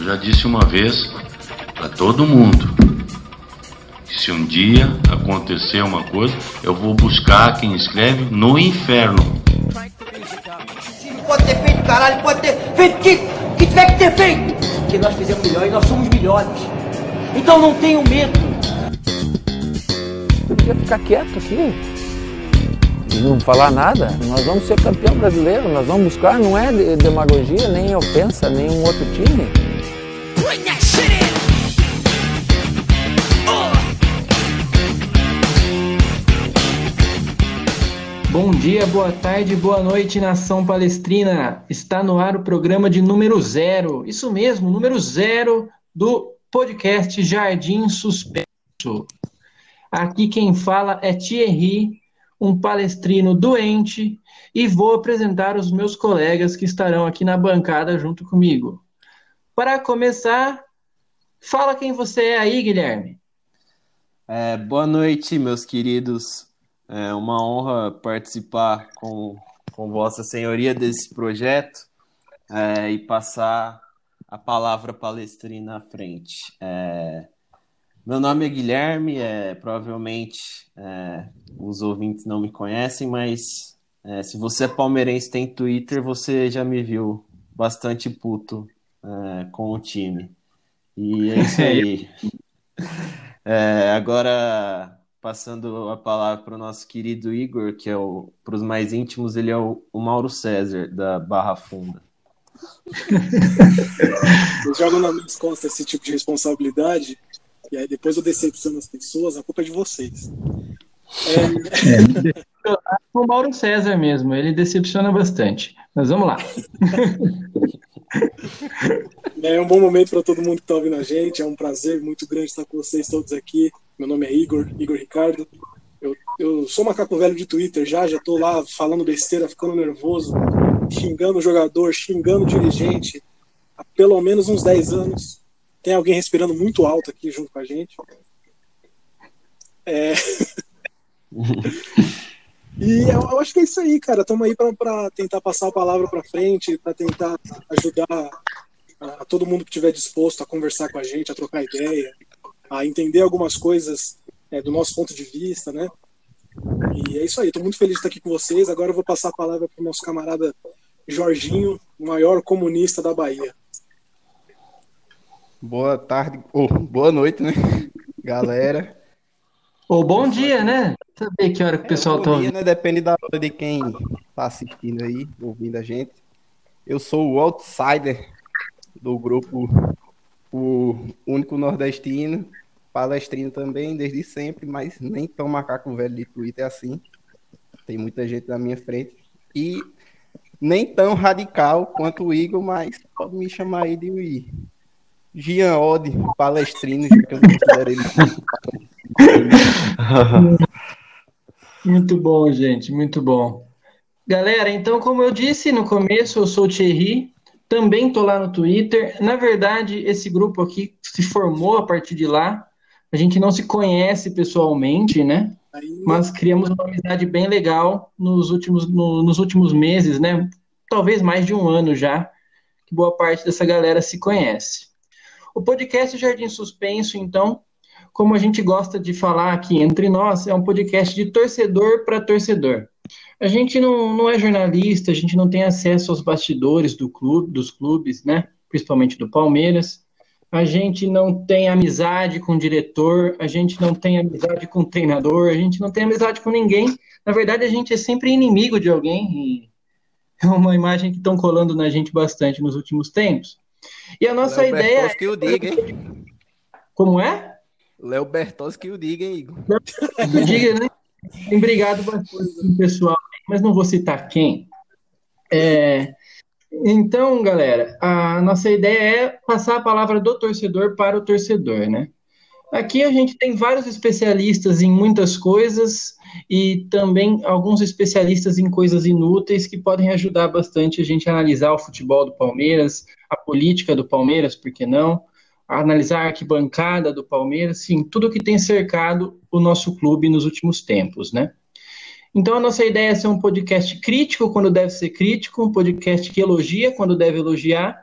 Eu já disse uma vez para todo mundo que se um dia acontecer uma coisa, eu vou buscar quem escreve no inferno. Pode ter feito, caralho, pode ter feito o que, que tiver que ter feito. Porque nós fizemos melhor e nós somos melhores. Então não tenham medo. Eu podia ficar quieto aqui e não falar nada. Nós vamos ser campeão brasileiro, nós vamos buscar, não é demagogia, nem ofensa, nem um outro time. Bom dia, boa tarde, boa noite, nação palestrina. Está no ar o programa de número zero. Isso mesmo, número zero do podcast Jardim Suspenso. Aqui quem fala é Thierry, um palestrino doente, e vou apresentar os meus colegas que estarão aqui na bancada junto comigo. Para começar, fala quem você é aí, Guilherme. É, boa noite, meus queridos é uma honra participar com, com Vossa Senhoria desse projeto é, e passar a palavra palestrina à frente. É, meu nome é Guilherme, é, provavelmente é, os ouvintes não me conhecem, mas é, se você é palmeirense tem Twitter, você já me viu bastante puto é, com o time. E é isso aí. É, agora passando a palavra para o nosso querido Igor, que é o, para os mais íntimos, ele é o, o Mauro César, da Barra Funda. Vocês jogam nas minhas costas esse tipo de responsabilidade, e aí depois eu decepciono as pessoas, a culpa é de vocês. É... é o Mauro César mesmo, ele decepciona bastante. Mas vamos lá. É um bom momento para todo mundo que está ouvindo a gente. É um prazer muito grande estar com vocês todos aqui. Meu nome é Igor, Igor Ricardo. Eu, eu sou macaco velho de Twitter já, já estou lá falando besteira, ficando nervoso, xingando o jogador, xingando o dirigente há pelo menos uns 10 anos. Tem alguém respirando muito alto aqui junto com a gente. É... E eu, eu, acho que é isso aí, cara. Estamos aí para tentar passar a palavra para frente, para tentar ajudar a, a, todo mundo que estiver disposto a conversar com a gente, a trocar ideia, a entender algumas coisas é, do nosso ponto de vista, né? E é isso aí. Estou muito feliz de estar aqui com vocês. Agora eu vou passar a palavra para o nosso camarada Jorginho, o maior comunista da Bahia. Boa tarde, ou oh, boa noite, né, galera. Ou bom dia, né? Saber que hora que o é, pessoal tá ouvindo. Né? Depende da hora de quem tá assistindo aí, ouvindo a gente. Eu sou o outsider do grupo O Único Nordestino, palestrino também, desde sempre, mas nem tão macaco velho de Twitter assim. Tem muita gente na minha frente. E nem tão radical quanto o Igor, mas pode me chamar aí de Gian Ode, palestrino, que eu considero ele muito bom, gente, muito bom. Galera, então, como eu disse no começo, eu sou o Thierry, também estou lá no Twitter. Na verdade, esse grupo aqui se formou a partir de lá. A gente não se conhece pessoalmente, né? Mas criamos uma amizade bem legal nos últimos, no, nos últimos meses, né? Talvez mais de um ano já, que boa parte dessa galera se conhece. O podcast Jardim Suspenso, então, como a gente gosta de falar aqui entre nós, é um podcast de torcedor para torcedor. A gente não, não é jornalista, a gente não tem acesso aos bastidores do clube, dos clubes, né? Principalmente do Palmeiras. A gente não tem amizade com o diretor, a gente não tem amizade com o treinador, a gente não tem amizade com ninguém. Na verdade, a gente é sempre inimigo de alguém é uma imagem que estão colando na gente bastante nos últimos tempos. E a nossa Léo ideia. Que o diga, hein? Como é? Léo Bertozzi que o diga, hein, Igor? Que diga, né? Obrigado bastante, pessoal, mas não vou citar quem. É, então, galera, a nossa ideia é passar a palavra do torcedor para o torcedor, né? Aqui a gente tem vários especialistas em muitas coisas e também alguns especialistas em coisas inúteis que podem ajudar bastante a gente a analisar o futebol do Palmeiras, a política do Palmeiras, por que não? Analisar a arquibancada do Palmeiras, sim, tudo que tem cercado o nosso clube nos últimos tempos, né? Então a nossa ideia é ser um podcast crítico quando deve ser crítico, um podcast que elogia quando deve elogiar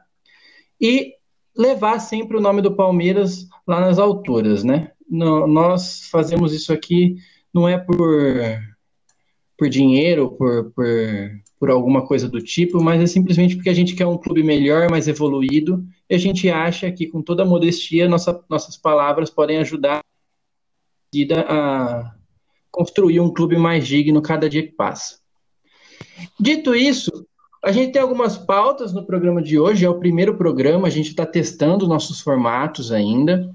e levar sempre o nome do Palmeiras lá nas alturas, né? nós fazemos isso aqui não é por, por dinheiro, por, por, por alguma coisa do tipo, mas é simplesmente porque a gente quer um clube melhor, mais evoluído, e a gente acha que, com toda modestia, nossa, nossas palavras podem ajudar a construir um clube mais digno cada dia que passa. Dito isso, a gente tem algumas pautas no programa de hoje, é o primeiro programa, a gente está testando nossos formatos ainda,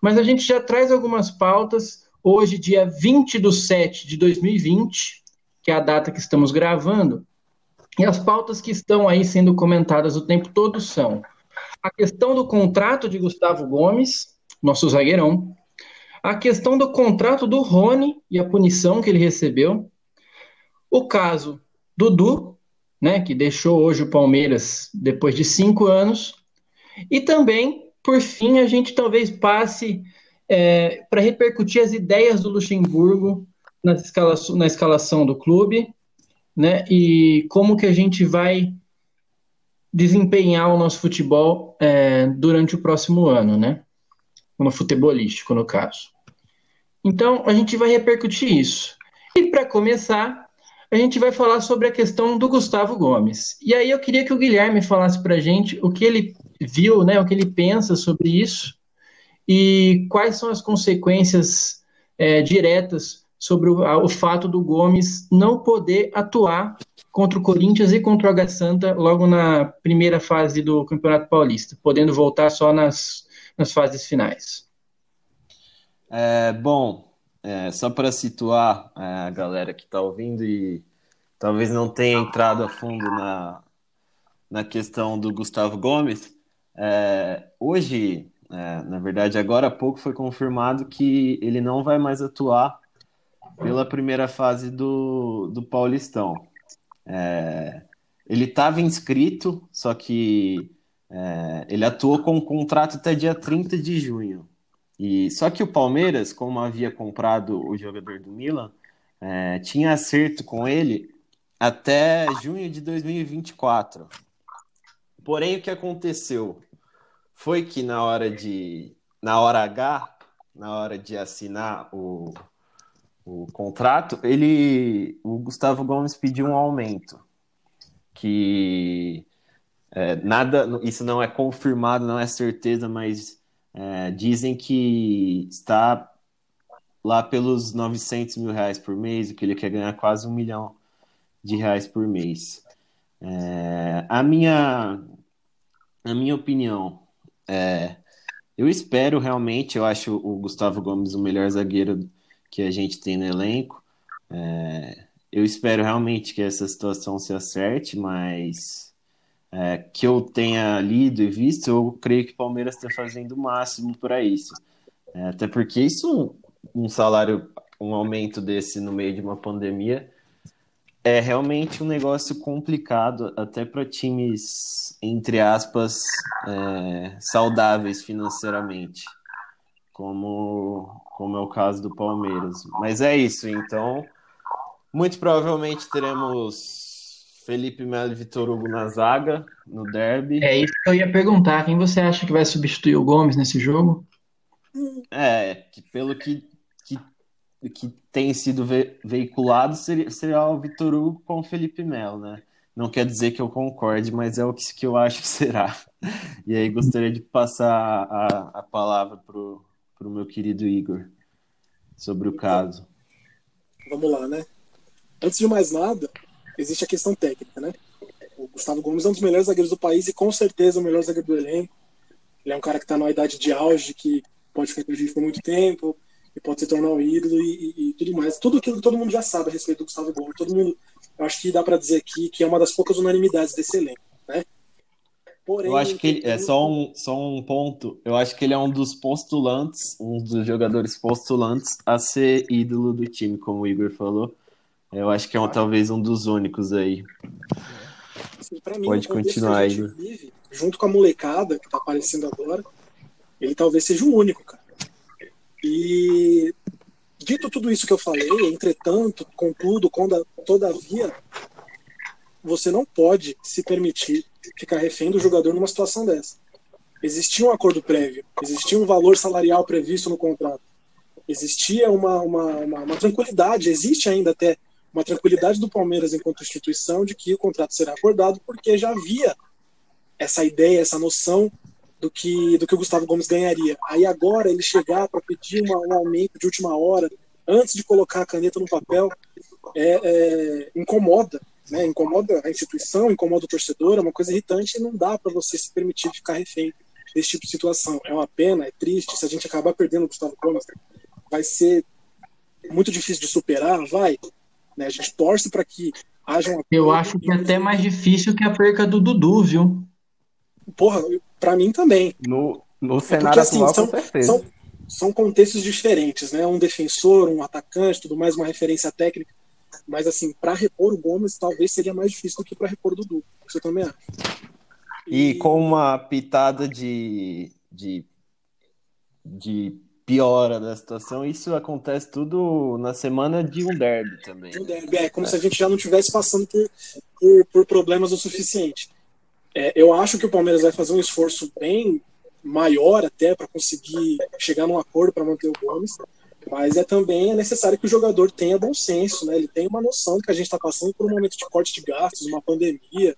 mas a gente já traz algumas pautas. Hoje, dia 20 de 7 de 2020, que é a data que estamos gravando, e as pautas que estão aí sendo comentadas o tempo todo são a questão do contrato de Gustavo Gomes, nosso zagueirão, a questão do contrato do Rony e a punição que ele recebeu, o caso Dudu, né, que deixou hoje o Palmeiras depois de cinco anos, e também, por fim, a gente talvez passe é, para repercutir as ideias do Luxemburgo na escalação, na escalação do clube, né, e como que a gente vai desempenhar o nosso futebol é, durante o próximo ano, né? No futebolístico, no caso. Então, a gente vai repercutir isso. E para começar, a gente vai falar sobre a questão do Gustavo Gomes. E aí eu queria que o Guilherme falasse para a gente o que ele viu, né, o que ele pensa sobre isso e quais são as consequências é, diretas sobre o, o, fato do Gomes não poder atuar contra o Corinthians e contra o Água Santa logo na primeira fase do Campeonato Paulista, podendo voltar só nas, nas fases finais. É, bom, é, só para situar é, a galera que está ouvindo e talvez não tenha entrado a fundo na, na questão do Gustavo Gomes, é, hoje, é, na verdade, agora há pouco foi confirmado que ele não vai mais atuar pela primeira fase do, do Paulistão. É, ele estava inscrito, só que é, ele atuou com um contrato até dia 30 de junho. E só que o Palmeiras, como havia comprado o jogador do Milan, é, tinha acerto com ele até junho de 2024. Porém, o que aconteceu foi que na hora de na hora H, na hora de assinar o, o contrato, ele, o Gustavo Gomes pediu um aumento, que é, nada, isso não é confirmado, não é certeza, mas é, dizem que está lá pelos 900 mil reais por mês, o que ele quer ganhar quase um milhão de reais por mês. É, a minha a minha opinião é, eu espero realmente, eu acho o Gustavo Gomes o melhor zagueiro que a gente tem no elenco. É, eu espero realmente que essa situação se acerte, mas é, que eu tenha lido e visto, eu creio que o Palmeiras está fazendo o máximo para isso. É, até porque isso, um salário, um aumento desse no meio de uma pandemia, é realmente um negócio complicado, até para times, entre aspas, é, saudáveis financeiramente, como como é o caso do Palmeiras. Mas é isso, então. Muito provavelmente teremos Felipe Melo e Vitor Hugo na zaga, no derby. É isso que eu ia perguntar. Quem você acha que vai substituir o Gomes nesse jogo? É, que pelo que, que, que tem sido ve veiculado, seria, seria o Vitor Hugo com o Felipe Melo, né? Não quer dizer que eu concorde, mas é o que, que eu acho que será. E aí gostaria de passar a, a palavra para o para o meu querido Igor sobre o caso. Vamos lá, né? Antes de mais nada, existe a questão técnica, né? O Gustavo Gomes é um dos melhores zagueiros do país e com certeza o melhor zagueiro do elenco. Ele é um cara que está numa idade de auge, que pode ficar com a gente por muito tempo, e pode se tornar um ídolo e, e, e, tudo mais. Tudo aquilo que todo mundo já sabe a respeito do Gustavo Gomes. Todo mundo, eu acho que dá para dizer aqui que é uma das poucas unanimidades desse elenco? Porém, eu acho que ele, é só um, só um ponto. Eu acho que ele é um dos postulantes, um dos jogadores postulantes a ser ídolo do time, como o Igor falou. Eu acho que é um, talvez um dos únicos aí. Assim, mim, Pode continuar, Igor. Vive, junto com a molecada que tá aparecendo agora, ele talvez seja o único, cara. E dito tudo isso que eu falei, entretanto, contudo, todavia, você não pode se permitir ficar refém do jogador numa situação dessa. existia um acordo prévio, existia um valor salarial previsto no contrato, existia uma, uma, uma, uma tranquilidade, existe ainda até uma tranquilidade do Palmeiras enquanto instituição de que o contrato será acordado, porque já havia essa ideia, essa noção do que, do que o Gustavo Gomes ganharia. Aí agora ele chegar para pedir uma, um aumento de última hora, antes de colocar a caneta no papel, é, é, incomoda, né? incomoda a instituição, incomoda o torcedor, é uma coisa irritante e não dá para você se permitir ficar refém desse tipo de situação. É uma pena, é triste, se a gente acabar perdendo o Gustavo Gomes, vai ser muito difícil de superar, vai. Né? A gente torce para que haja uma. Eu acho que é até mais difícil que a perca do Dudu, viu? Porra, para mim também. No, no cenário é porque, atual, assim, são, com certeza. São, são contextos diferentes, né? Um defensor, um atacante, tudo mais, uma referência técnica. Mas, assim, para repor o Gomes, talvez seria mais difícil do que para repor o Dudu. Isso eu também acho. E, e com uma pitada de, de, de piora da situação, isso acontece tudo na semana de um derby também. Um derby, é como é. se a gente já não estivesse passando por, por, por, problemas o suficiente. É, eu acho que o Palmeiras vai fazer um esforço bem maior até para conseguir chegar num acordo para manter o Gomes, mas é também é necessário que o jogador tenha bom senso, né? Ele tem uma noção de que a gente está passando por um momento de corte de gastos, uma pandemia.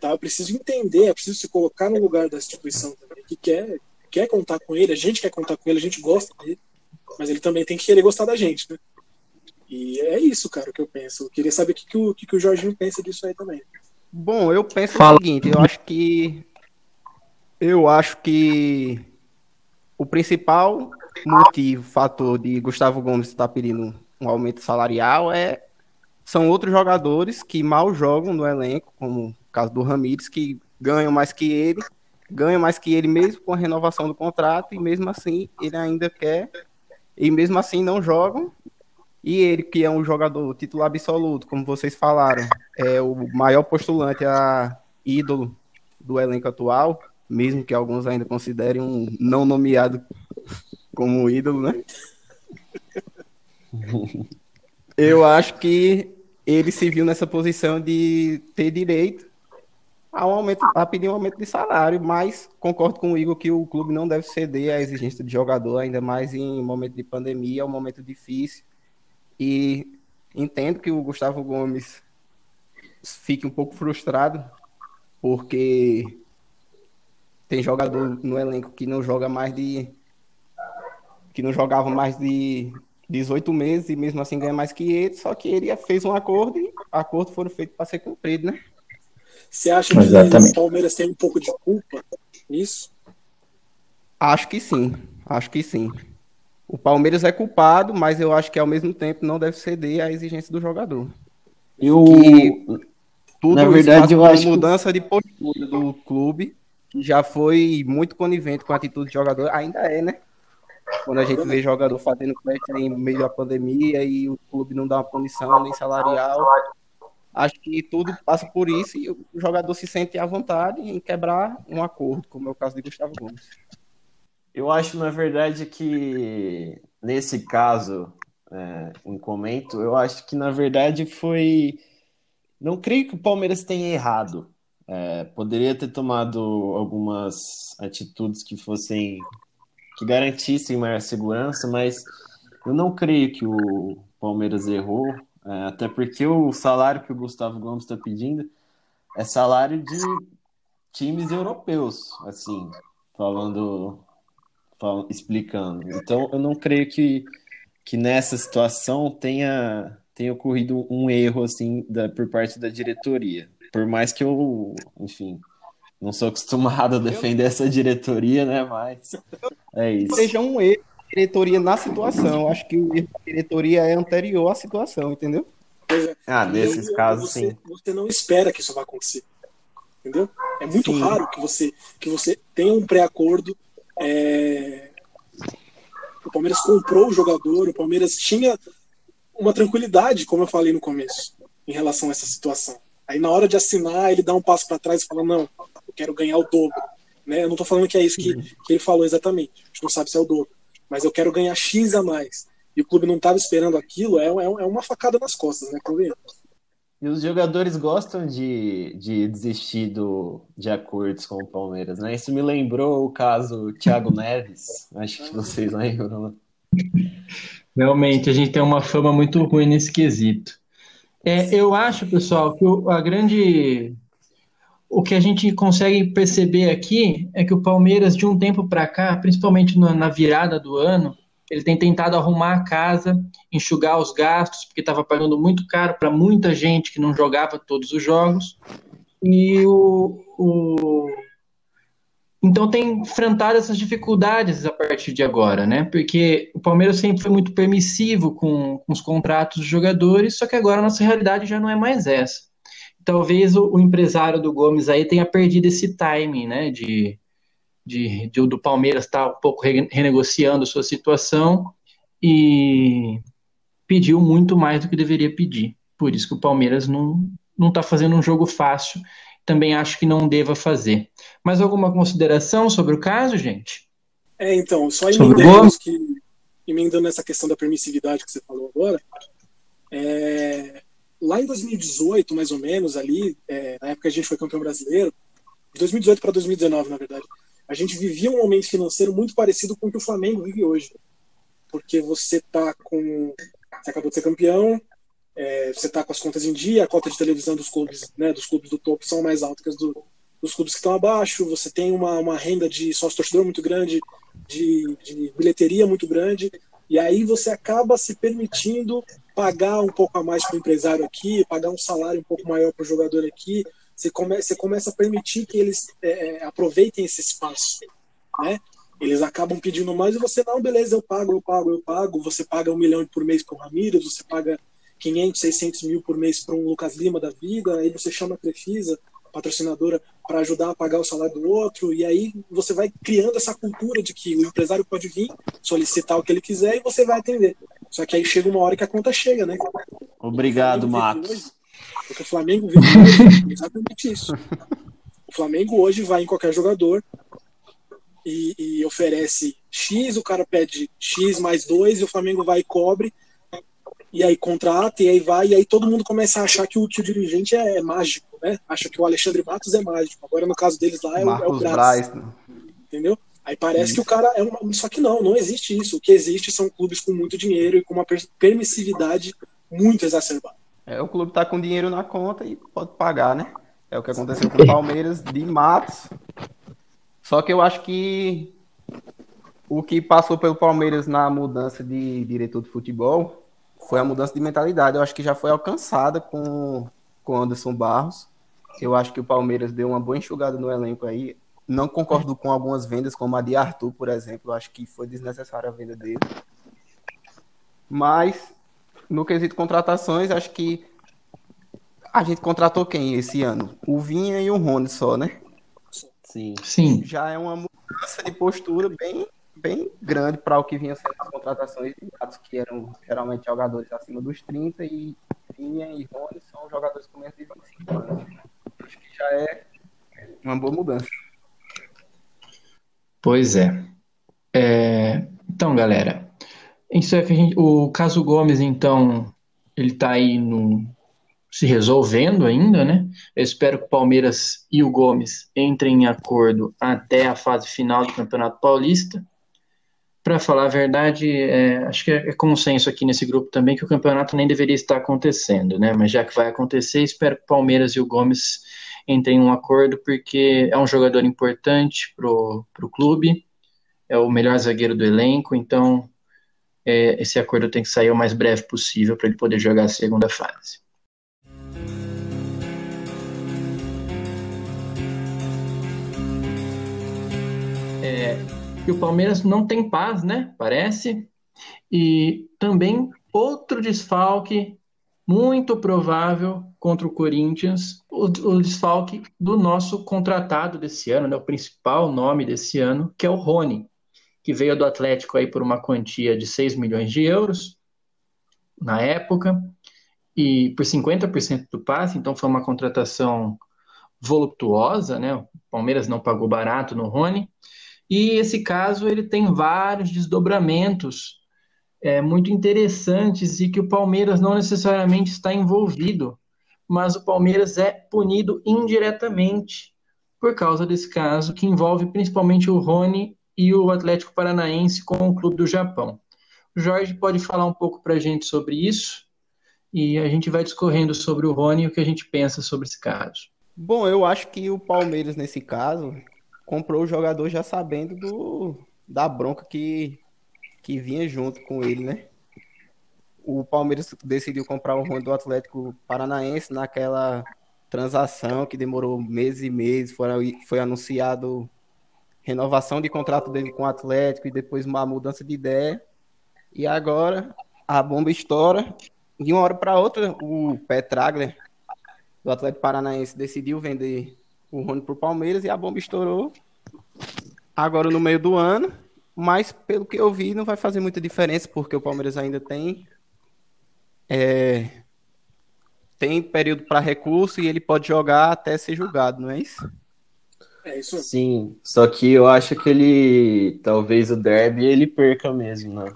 Tá? Eu preciso entender, é preciso se colocar no lugar da instituição também, que quer, quer contar com ele, a gente quer contar com ele, a gente gosta dele, mas ele também tem que querer gostar da gente, né? E é isso, cara, o que eu penso. Eu queria saber o que, que, o, que, que o Jorginho pensa disso aí também. Bom, eu penso Fala. o seguinte, eu acho que eu acho que o principal motivo, fator de Gustavo Gomes estar pedindo um aumento salarial é são outros jogadores que mal jogam no elenco, como o caso do Ramires, que ganham mais que ele, ganham mais que ele mesmo com a renovação do contrato, e mesmo assim ele ainda quer, e mesmo assim não jogam. E ele, que é um jogador titular absoluto, como vocês falaram, é o maior postulante a ídolo do elenco atual, mesmo que alguns ainda considerem um não nomeado como ídolo, né? Eu acho que ele se viu nessa posição de ter direito a, um aumento, a pedir um aumento de salário, mas concordo com o Igor que o clube não deve ceder à exigência de jogador, ainda mais em momento de pandemia, é um momento difícil. E entendo que o Gustavo Gomes fique um pouco frustrado, porque tem jogador no elenco que não joga mais de. Que não jogava mais de 18 meses e mesmo assim ganha mais que ele, só que ele fez um acordo e acordo foram feitos para ser cumprido, né? Você acha que Exatamente. o Palmeiras tem um pouco de culpa nisso? Acho que sim, acho que sim. O Palmeiras é culpado, mas eu acho que ao mesmo tempo não deve ceder à exigência do jogador. Eu, tudo na verdade, eu acho mudança que... de postura do clube que já foi muito conivente com a atitude de jogador, ainda é, né? Quando a gente vê jogador fazendo festa em meio à pandemia e o clube não dá uma punição nem salarial, acho que tudo passa por isso e o jogador se sente à vontade em quebrar um acordo, como é o caso de Gustavo Gomes. Eu acho, na verdade, que nesse caso, é, em comento, eu acho que na verdade foi. Não creio que o Palmeiras tenha errado. É, poderia ter tomado algumas atitudes que fossem que garantissem maior segurança, mas eu não creio que o Palmeiras errou, é, até porque o salário que o Gustavo Gomes está pedindo é salário de times europeus, assim, falando, falando, explicando. Então eu não creio que, que nessa situação tenha, tenha ocorrido um erro assim da, por parte da diretoria. Por mais que eu, enfim, não sou acostumado a defender essa diretoria, né? Mas é isso. Seja um erro da diretoria na situação. Acho que o erro da diretoria é anterior à situação, entendeu? É. Ah, nesses eu, casos, você, sim. Você não espera que isso vá acontecer. Entendeu? É muito sim. raro que você, que você tenha um pré-acordo. É... O Palmeiras comprou o jogador, o Palmeiras tinha uma tranquilidade, como eu falei no começo, em relação a essa situação. Aí na hora de assinar, ele dá um passo para trás e fala: Não, eu quero ganhar o dobro. Né? Eu não estou falando que é isso que, uhum. que ele falou exatamente. A gente não sabe se é o dobro. Mas eu quero ganhar X a mais. E o clube não estava esperando aquilo, é, é, é, uma facada nas costas, né, Convenhamos? E os jogadores gostam de, de desistir do, de acordos com o Palmeiras, né? Isso me lembrou o caso Thiago Neves. Acho que vocês lembram. Realmente, a gente tem uma fama muito ruim nesse quesito. É, eu acho, pessoal, que a grande. O que a gente consegue perceber aqui é que o Palmeiras, de um tempo para cá, principalmente na virada do ano, ele tem tentado arrumar a casa, enxugar os gastos, porque estava pagando muito caro para muita gente que não jogava todos os jogos. E o, o, então tem enfrentado essas dificuldades a partir de agora, né? Porque o Palmeiras sempre foi muito permissivo com, com os contratos dos jogadores, só que agora a nossa realidade já não é mais essa. Talvez o, o empresário do Gomes aí tenha perdido esse timing, né? De, de, de do Palmeiras estar tá um pouco renegociando sua situação e pediu muito mais do que deveria pedir. Por isso que o Palmeiras não não está fazendo um jogo fácil. Também acho que não deva fazer. Mais alguma consideração sobre o caso, gente? É, então, só emendando, que, emendando essa questão da permissividade que você falou agora, é, lá em 2018, mais ou menos, ali, é, na época que a gente foi campeão brasileiro, de 2018 para 2019, na verdade, a gente vivia um momento financeiro muito parecido com o que o Flamengo vive hoje. Porque você tá com. Você acabou de ser campeão, é, você tá com as contas em dia, a cota de televisão dos clubes, né, dos clubes do topo são mais altas que as do, dos clubes que estão abaixo, você tem uma, uma renda de sócio-torcedor muito grande, de, de bilheteria muito grande, e aí você acaba se permitindo pagar um pouco a mais para o empresário aqui, pagar um salário um pouco maior para o jogador aqui, você, come, você começa a permitir que eles é, é, aproveitem esse espaço, né? Eles acabam pedindo mais e você, não, beleza, eu pago, eu pago, eu pago. Você paga um milhão por mês para o Ramírez, você paga 500, 600 mil por mês para um Lucas Lima da vida, aí você chama a Crefisa, patrocinadora, para ajudar a pagar o salário do outro, e aí você vai criando essa cultura de que o empresário pode vir, solicitar o que ele quiser e você vai atender. Só que aí chega uma hora que a conta chega, né? Obrigado, Matos. Porque o Flamengo vive hoje exatamente isso. O Flamengo hoje vai em qualquer jogador e, e, oferece X, o cara pede X mais dois e o Flamengo vai e cobre. E aí contrata, e aí vai, e aí todo mundo começa a achar que o, que o dirigente é, é mágico, né? Acha que o Alexandre Matos é mágico. Agora, no caso deles lá, é, o, é o Braz. Entendeu? Aí parece que o cara é uma. Só que não, não existe isso. O que existe são clubes com muito dinheiro e com uma permissividade muito exacerbada. É, o clube tá com dinheiro na conta e pode pagar, né? É o que aconteceu com o Palmeiras de Matos. Só que eu acho que o que passou pelo Palmeiras na mudança de diretor de futebol foi a mudança de mentalidade. Eu acho que já foi alcançada com com Anderson Barros. Eu acho que o Palmeiras deu uma boa enxugada no elenco aí. Não concordo com algumas vendas, como a de Arthur, por exemplo. Eu acho que foi desnecessária a venda dele. Mas no quesito contratações, acho que a gente contratou quem esse ano? O Vinha e o Rony só, né? Sim. Sim. Já é uma mudança de postura bem, bem grande para o que vinha sendo as contratações de dados, que eram geralmente jogadores acima dos 30 e Vinha e Rony são jogadores com menos de 25 anos. Acho que já é uma boa mudança. Pois é. é... Então, galera, que a gente, o caso Gomes, então, ele está aí no, se resolvendo ainda, né? Eu espero que o Palmeiras e o Gomes entrem em acordo até a fase final do Campeonato Paulista. Para falar a verdade, é, acho que é, é consenso aqui nesse grupo também que o campeonato nem deveria estar acontecendo, né? Mas já que vai acontecer, espero que o Palmeiras e o Gomes entrem em um acordo, porque é um jogador importante para o clube, é o melhor zagueiro do elenco, então é, esse acordo tem que sair o mais breve possível para ele poder jogar a segunda fase. É, e o Palmeiras não tem paz, né? Parece. E também outro desfalque muito provável contra o Corinthians, o, o, desfalque do nosso contratado desse ano, né, o principal nome desse ano, que é o Rony que veio do Atlético aí por uma quantia de 6 milhões de euros na época, e por 50% do passe, então foi uma contratação voluptuosa, né? O Palmeiras não pagou barato no Rony. E esse caso ele tem vários desdobramentos é, muito interessantes e que o Palmeiras não necessariamente está envolvido, mas o Palmeiras é punido indiretamente por causa desse caso, que envolve principalmente o Rony e o Atlético Paranaense com o Clube do Japão. O Jorge pode falar um pouco para a gente sobre isso e a gente vai discorrendo sobre o Rony e o que a gente pensa sobre esse caso. Bom, eu acho que o Palmeiras, nesse caso, comprou o jogador já sabendo do, da bronca que, que vinha junto com ele, né? O Palmeiras decidiu comprar o Rony do Atlético Paranaense naquela transação que demorou meses e meses, foi, foi anunciado renovação de contrato dele com o Atlético e depois uma mudança de ideia. E agora a bomba estoura. De uma hora para outra, o Petragler do Atlético Paranaense decidiu vender o Rony para o Palmeiras e a bomba estourou agora no meio do ano. Mas pelo que eu vi, não vai fazer muita diferença, porque o Palmeiras ainda tem é, tem período para recurso e ele pode jogar até ser julgado, não é isso? É isso. Sim, só que eu acho que ele, talvez o derby ele perca mesmo, né?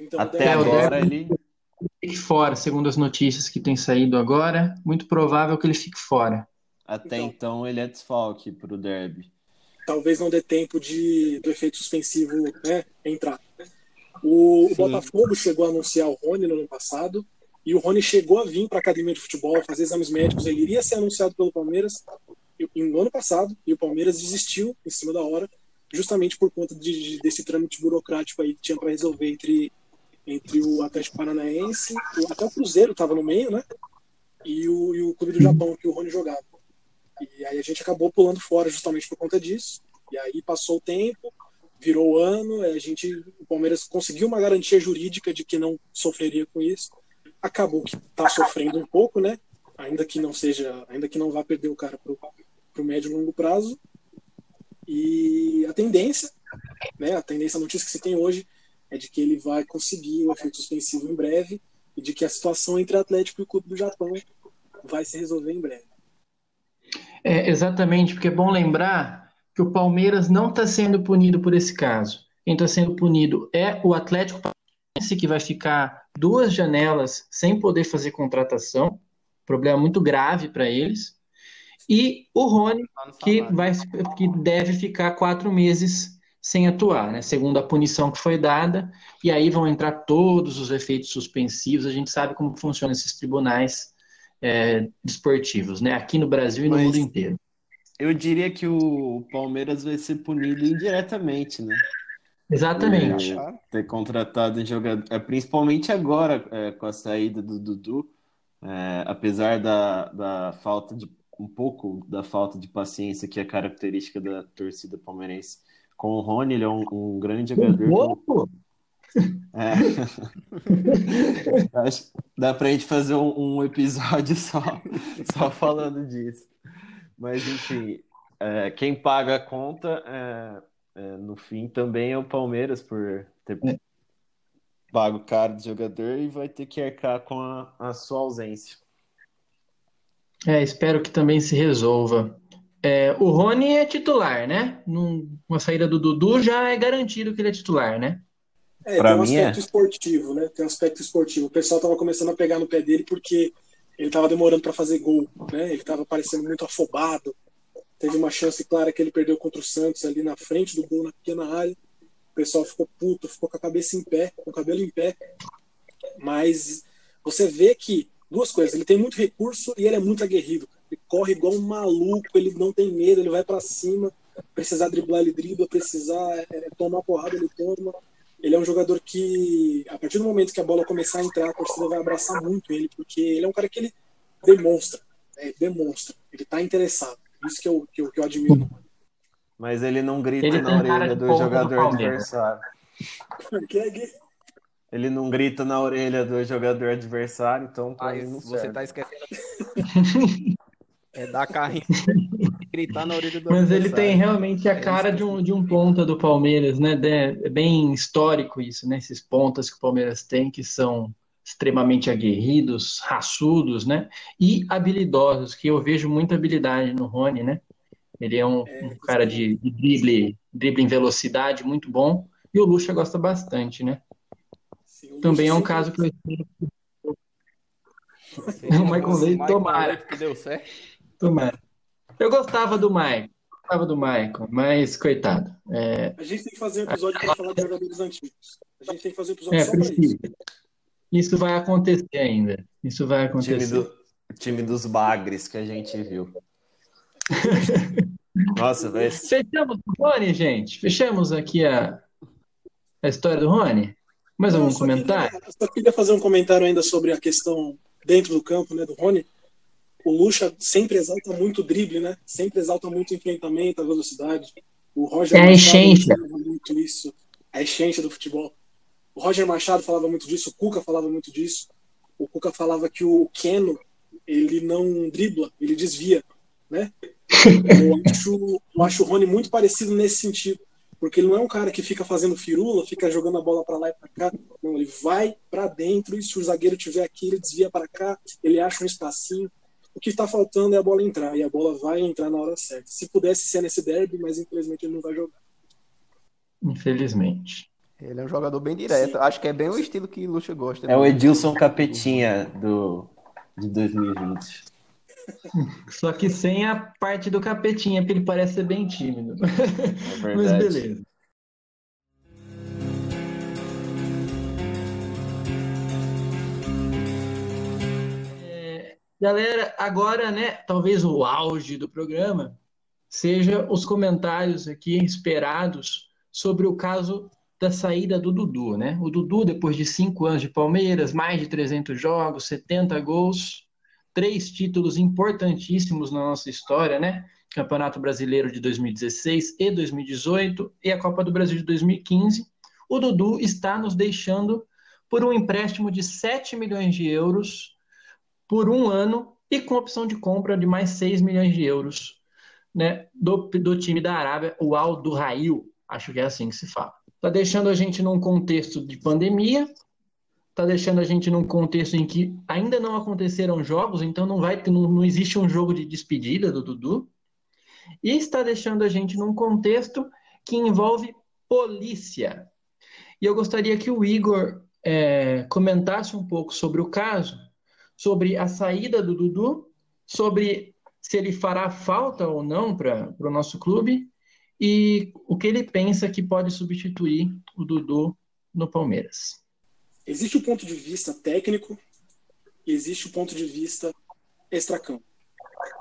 Então, até agora ele fique fora, segundo as notícias que têm saído agora, muito provável que ele fique fora. Até então, então ele é desfalque para o derby. Talvez não dê tempo de do efeito suspensivo né, entrar. O, o Botafogo chegou a anunciar o Rony no ano passado, e o Rony chegou a vir para a academia de futebol, fazer exames médicos. Ele iria ser anunciado pelo Palmeiras no ano passado, e o Palmeiras desistiu em cima da hora, justamente por conta de, de, desse trâmite burocrático aí que tinha para resolver entre, entre o Atlético Paranaense, o, até o Cruzeiro estava no meio, né? E o, e o Clube do Japão, que o Rony jogava. E aí a gente acabou pulando fora justamente por conta disso. E aí passou o tempo, virou o ano, a gente, o Palmeiras conseguiu uma garantia jurídica de que não sofreria com isso acabou que está sofrendo um pouco, né? Ainda que não seja, ainda que não vá perder o cara para o médio e longo prazo. E a tendência, né? A tendência, a notícia que se tem hoje é de que ele vai conseguir o efeito suspensivo em breve e de que a situação entre o Atlético e o Clube do Japão vai se resolver em breve. É, exatamente, porque é bom lembrar que o Palmeiras não está sendo punido por esse caso. Quem está sendo punido é o Atlético que vai ficar duas janelas sem poder fazer contratação, problema muito grave para eles, e o Rony, que, vai, que deve ficar quatro meses sem atuar, né? segundo a punição que foi dada, e aí vão entrar todos os efeitos suspensivos. A gente sabe como funcionam esses tribunais é, desportivos, né? aqui no Brasil e no Mas mundo inteiro. Eu diria que o Palmeiras vai ser punido indiretamente, né? Exatamente. É, ter contratado um jogador, é, principalmente agora é, com a saída do Dudu, é, apesar da, da falta de um pouco da falta de paciência que é característica da torcida palmeirense com o Rony, ele é um, um grande jogador. Um pouco? É. Acho, dá pra gente fazer um, um, episódio só, só falando disso. Mas enfim, é, quem paga a conta é, é, no fim também é o Palmeiras por ter é. pago caro do jogador e vai ter que arcar com a, a sua ausência. É, espero que também se resolva. É, o Rony é titular, né? Num, uma saída do Dudu já é garantido que ele é titular, né? É, pra tem um aspecto é. esportivo, né? Tem um aspecto esportivo. O pessoal tava começando a pegar no pé dele porque ele tava demorando para fazer gol, né? Ele tava parecendo muito afobado, Teve uma chance clara que ele perdeu contra o Santos ali na frente do gol, na pequena área. O pessoal ficou puto, ficou com a cabeça em pé, com o cabelo em pé. Mas você vê que, duas coisas, ele tem muito recurso e ele é muito aguerrido. Ele corre igual um maluco, ele não tem medo, ele vai para cima. Precisar driblar, ele dribla, precisar é, tomar porrada, ele toma. Ele é um jogador que, a partir do momento que a bola começar a entrar, a torcida vai abraçar muito ele, porque ele é um cara que ele demonstra, né? demonstra, ele está interessado. Isso que eu, que eu, que eu admiro. Mas ele não grita ele na orelha do jogador adversário. Ele não grita na orelha do jogador adversário, então ele não Você tá esquecendo. é dar carrinho e gritar na orelha do Mas ele tem realmente a é cara de um, de um ponta do Palmeiras, né? É bem histórico isso, né? Esses pontas que o Palmeiras tem, que são extremamente aguerridos, raçudos, né? E habilidosos, que eu vejo muita habilidade no Rony, né? Ele é um, é, um cara de, de drible, drible em velocidade muito bom. E o Lucha gosta bastante, né? Sim, Também é um caso que eu O Michael Leite, tomara. que deu certo. Tomara. Eu gostava do Michael. Gostava do Michael, mas coitado. É, A gente tem que fazer um episódio para falar de jogadores antigos. A gente tem que fazer um episódio é só isso. Isso vai acontecer ainda. Isso vai O time, acontecer. do, o time dos bagres que a gente viu. Nossa, velho. Fechamos o Rony, gente? Fechamos aqui a, a história do Rony? Mais algum eu comentário? Queria, só queria fazer um comentário ainda sobre a questão dentro do campo, né, do Rony. O Lucha sempre exalta muito o drible, né? Sempre exalta muito o enfrentamento, a velocidade. O Roger É a Machado falava muito isso. A essência do futebol. O Roger Machado falava muito disso, o Cuca falava muito disso. O Cuca falava que o Keno, ele não dribla, ele desvia, né? Eu acho, eu acho o Rony muito parecido nesse sentido. Porque ele não é um cara que fica fazendo firula, fica jogando a bola para lá e para cá. Não, ele vai para dentro e se o zagueiro tiver aqui, ele desvia para cá, ele acha um espacinho. O que está faltando é a bola entrar e a bola vai entrar na hora certa. Se pudesse ser nesse derby, mas infelizmente ele não vai jogar. Infelizmente. Ele é um jogador bem direto. Acho que é bem o estilo que o Lucha gosta. É o né? Edilson Capetinha do, de 2020. Só que sem a parte do capetinha, porque ele parece ser bem tímido. É Mas beleza. Galera, agora, né, talvez o auge do programa seja os comentários aqui esperados sobre o caso da saída do Dudu, né? O Dudu, depois de cinco anos de Palmeiras, mais de 300 jogos, 70 gols, três títulos importantíssimos na nossa história, né? Campeonato Brasileiro de 2016 e 2018 e a Copa do Brasil de 2015. O Dudu está nos deixando por um empréstimo de 7 milhões de euros por um ano e com opção de compra de mais 6 milhões de euros né, do, do time da Arábia, o Al Rail, acho que é assim que se fala. Está deixando a gente num contexto de pandemia, está deixando a gente num contexto em que ainda não aconteceram jogos, então não vai não, não existe um jogo de despedida do Dudu, e está deixando a gente num contexto que envolve polícia. E eu gostaria que o Igor é, comentasse um pouco sobre o caso, sobre a saída do Dudu, sobre se ele fará falta ou não para o nosso clube e o que ele pensa que pode substituir o Dudu no Palmeiras. Existe o ponto de vista técnico e existe o ponto de vista extracampo.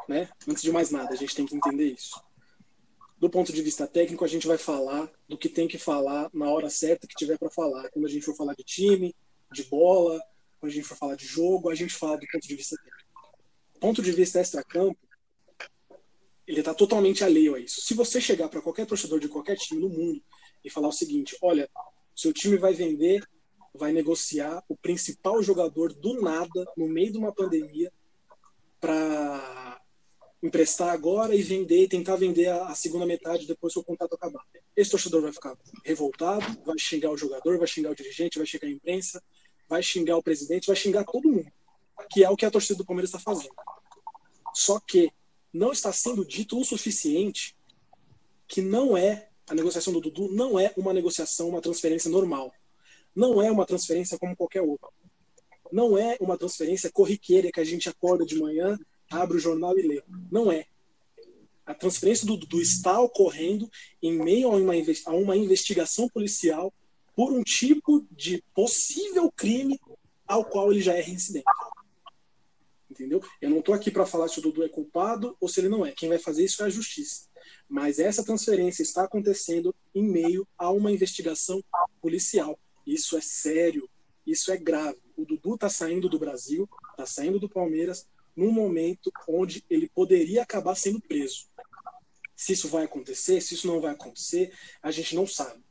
Né? Antes de mais nada, a gente tem que entender isso. Do ponto de vista técnico, a gente vai falar do que tem que falar na hora certa que tiver para falar. Quando a gente for falar de time, de bola, quando a gente for falar de jogo, a gente fala do ponto de vista técnico. Do ponto de vista extracampo, ele está totalmente alheio a isso. Se você chegar para qualquer torcedor de qualquer time no mundo e falar o seguinte: olha, seu time vai vender, vai negociar o principal jogador do nada, no meio de uma pandemia, para emprestar agora e vender, tentar vender a, segunda metade depois que o contrato acabar. Esse torcedor vai ficar revoltado, vai xingar o jogador, vai xingar o dirigente, vai xingar a imprensa, vai xingar o presidente, vai xingar todo mundo, que é o que a torcida do Palmeiras está fazendo. Só que não está sendo dito o suficiente que não é a negociação do Dudu não é uma negociação, uma transferência normal. Não é uma transferência como qualquer outra. Não é uma transferência corriqueira que a gente acorda de manhã, abre o jornal e lê. Não é. A transferência do Dudu está ocorrendo em meio a uma, investigação policial por um tipo de possível crime ao qual ele já é reincidente entendeu? Eu não estou aqui para falar se o Dudu é culpado ou se ele não é. Quem vai fazer isso é a justiça. Mas essa transferência está acontecendo em meio a uma investigação policial. Isso é sério, isso é grave. O Dudu está saindo do Brasil, está saindo do Palmeiras, num momento onde ele poderia acabar sendo preso. Se isso vai acontecer, se isso não vai acontecer, a gente não sabe.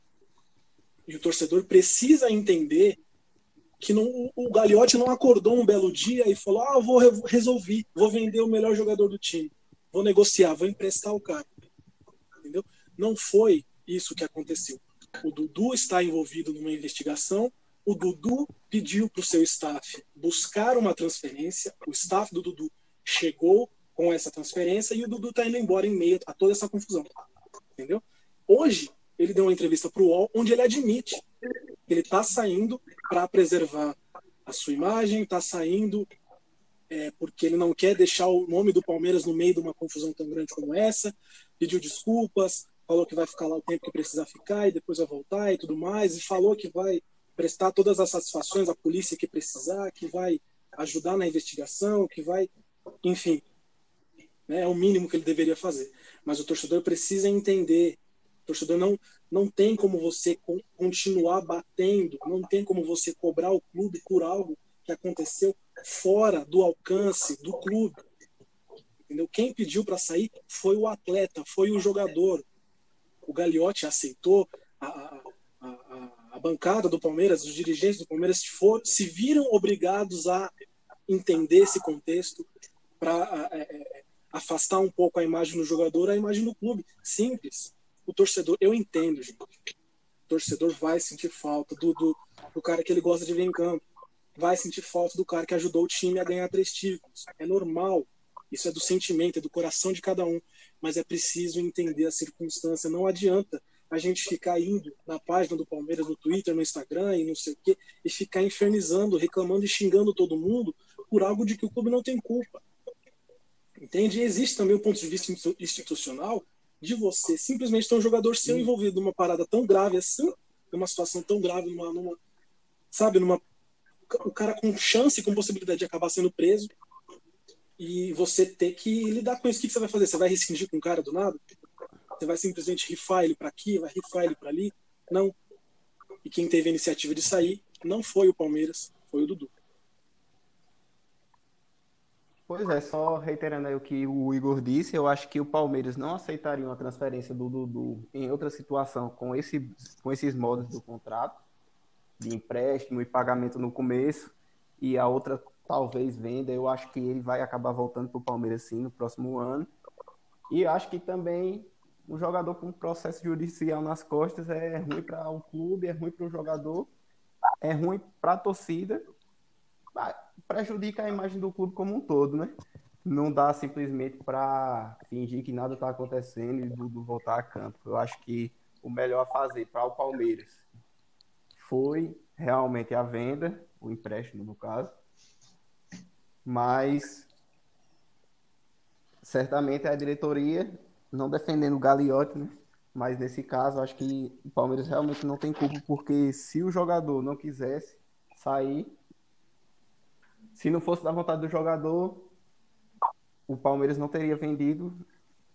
E o torcedor precisa entender que não, o Gagliotti não acordou um belo dia e falou: Ah, vou resolver, vou vender o melhor jogador do time, vou negociar, vou emprestar o cara. Entendeu? Não foi isso que aconteceu. O Dudu está envolvido numa investigação. O Dudu pediu para o seu staff buscar uma transferência. O staff do Dudu chegou com essa transferência e o Dudu está indo embora em meio a toda essa confusão. Entendeu? Hoje, ele deu uma entrevista para o UOL onde ele admite ele está saindo para preservar a sua imagem, está saindo é, porque ele não quer deixar o nome do Palmeiras no meio de uma confusão tão grande como essa, pediu desculpas, falou que vai ficar lá o tempo que precisar ficar e depois vai voltar e tudo mais, e falou que vai prestar todas as satisfações à polícia que precisar, que vai ajudar na investigação, que vai, enfim, né, é o mínimo que ele deveria fazer. Mas o torcedor precisa entender, torcedor não não tem como você continuar batendo, não tem como você cobrar o clube por algo que aconteceu fora do alcance do clube. Entendeu? Quem pediu para sair foi o atleta, foi o jogador. O Gagliotti aceitou, a, a, a, a bancada do Palmeiras, os dirigentes do Palmeiras for, se viram obrigados a entender esse contexto para é, é, afastar um pouco a imagem do jogador, a imagem do clube. Simples. O torcedor, eu entendo, gente. O torcedor vai sentir falta do, do, do cara que ele gosta de ver em campo vai sentir falta do cara que ajudou o time a ganhar três títulos. É normal. Isso é do sentimento, é do coração de cada um. Mas é preciso entender a circunstância. Não adianta a gente ficar indo na página do Palmeiras, no Twitter, no Instagram e não sei o quê, e ficar infernizando, reclamando e xingando todo mundo por algo de que o clube não tem culpa. Entende? E existe também o ponto de vista institucional de você simplesmente ter um jogador seu envolvido numa parada tão grave assim, numa situação tão grave, numa, numa sabe, numa o cara com chance, com possibilidade de acabar sendo preso, e você ter que lidar com isso. O que você vai fazer? Você vai rescindir com o cara do nada? Você vai simplesmente rifar ele para aqui, vai rifar ele para ali? Não. E quem teve a iniciativa de sair não foi o Palmeiras, foi o Dudu. Pois é, só reiterando aí o que o Igor disse, eu acho que o Palmeiras não aceitaria uma transferência do Dudu em outra situação com, esse, com esses modos do contrato de empréstimo e pagamento no começo, e a outra talvez venda. Eu acho que ele vai acabar voltando para o Palmeiras sim no próximo ano. E acho que também um jogador com processo judicial nas costas é ruim para o clube, é ruim para o jogador, é ruim para a torcida, prejudica a imagem do clube como um todo, né? Não dá simplesmente para fingir que nada está acontecendo e do voltar a campo. Eu acho que o melhor a fazer para o Palmeiras foi realmente a venda, o empréstimo no caso, mas certamente a diretoria, não defendendo o Gagliotti, né? mas nesse caso acho que o Palmeiras realmente não tem culpa, porque se o jogador não quisesse sair, se não fosse da vontade do jogador, o Palmeiras não teria vendido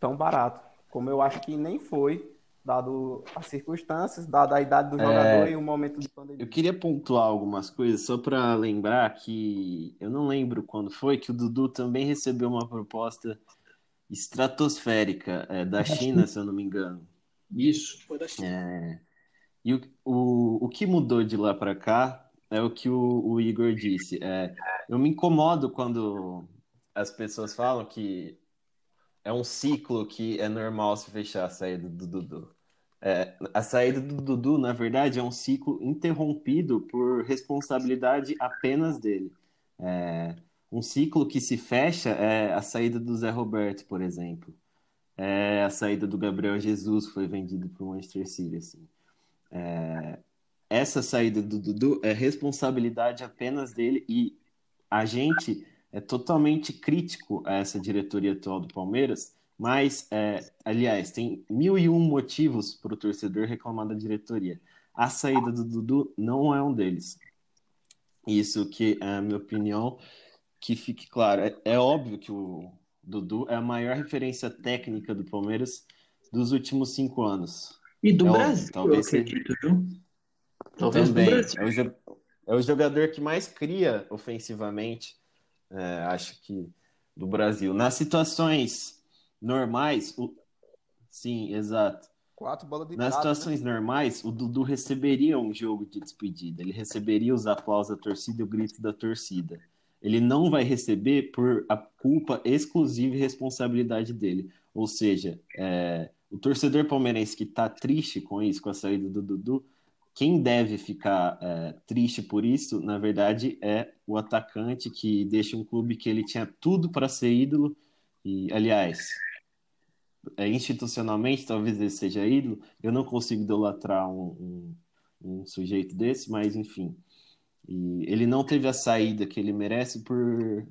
tão barato, como eu acho que nem foi dado as circunstâncias, dada a idade do jogador é, e o momento de pandemia. Eu queria pontuar algumas coisas só para lembrar que eu não lembro quando foi que o Dudu também recebeu uma proposta estratosférica é, da China, se eu não me engano. Isso, foi da China. É, e o, o, o que mudou de lá para cá é o que o, o Igor disse. É, eu me incomodo quando as pessoas falam que é um ciclo que é normal se fechar a saída do Dudu. É, a saída do Dudu, na verdade, é um ciclo interrompido por responsabilidade apenas dele. É, um ciclo que se fecha é a saída do Zé Roberto, por exemplo. É a saída do Gabriel Jesus, que foi vendido para o Manchester City. Assim. É, essa saída do Dudu é responsabilidade apenas dele e a gente é totalmente crítico a essa diretoria atual do Palmeiras, mas, é, aliás, tem mil e um motivos para o torcedor reclamar da diretoria. A saída do Dudu não é um deles. Isso que é a minha opinião, que fique claro. É, é óbvio que o Dudu é a maior referência técnica do Palmeiras dos últimos cinco anos. E do é Brasil, talvez eu acredito, viu? Talvez Também. É o, é o jogador que mais cria ofensivamente é, acho que do Brasil. Nas situações normais, o... sim, exato. Quatro bolas de Nas situações né? normais, o Dudu receberia um jogo de despedida. Ele receberia os aplausos da torcida e o grito da torcida. Ele não vai receber por a culpa exclusiva e responsabilidade dele. Ou seja, é, o torcedor palmeirense que está triste com isso, com a saída do Dudu, quem deve ficar é, triste por isso, na verdade, é o atacante que deixa um clube que ele tinha tudo para ser ídolo. E, aliás, é, institucionalmente, talvez ele seja ídolo. Eu não consigo idolatrar um, um, um sujeito desse, mas enfim. E ele não teve a saída que ele merece por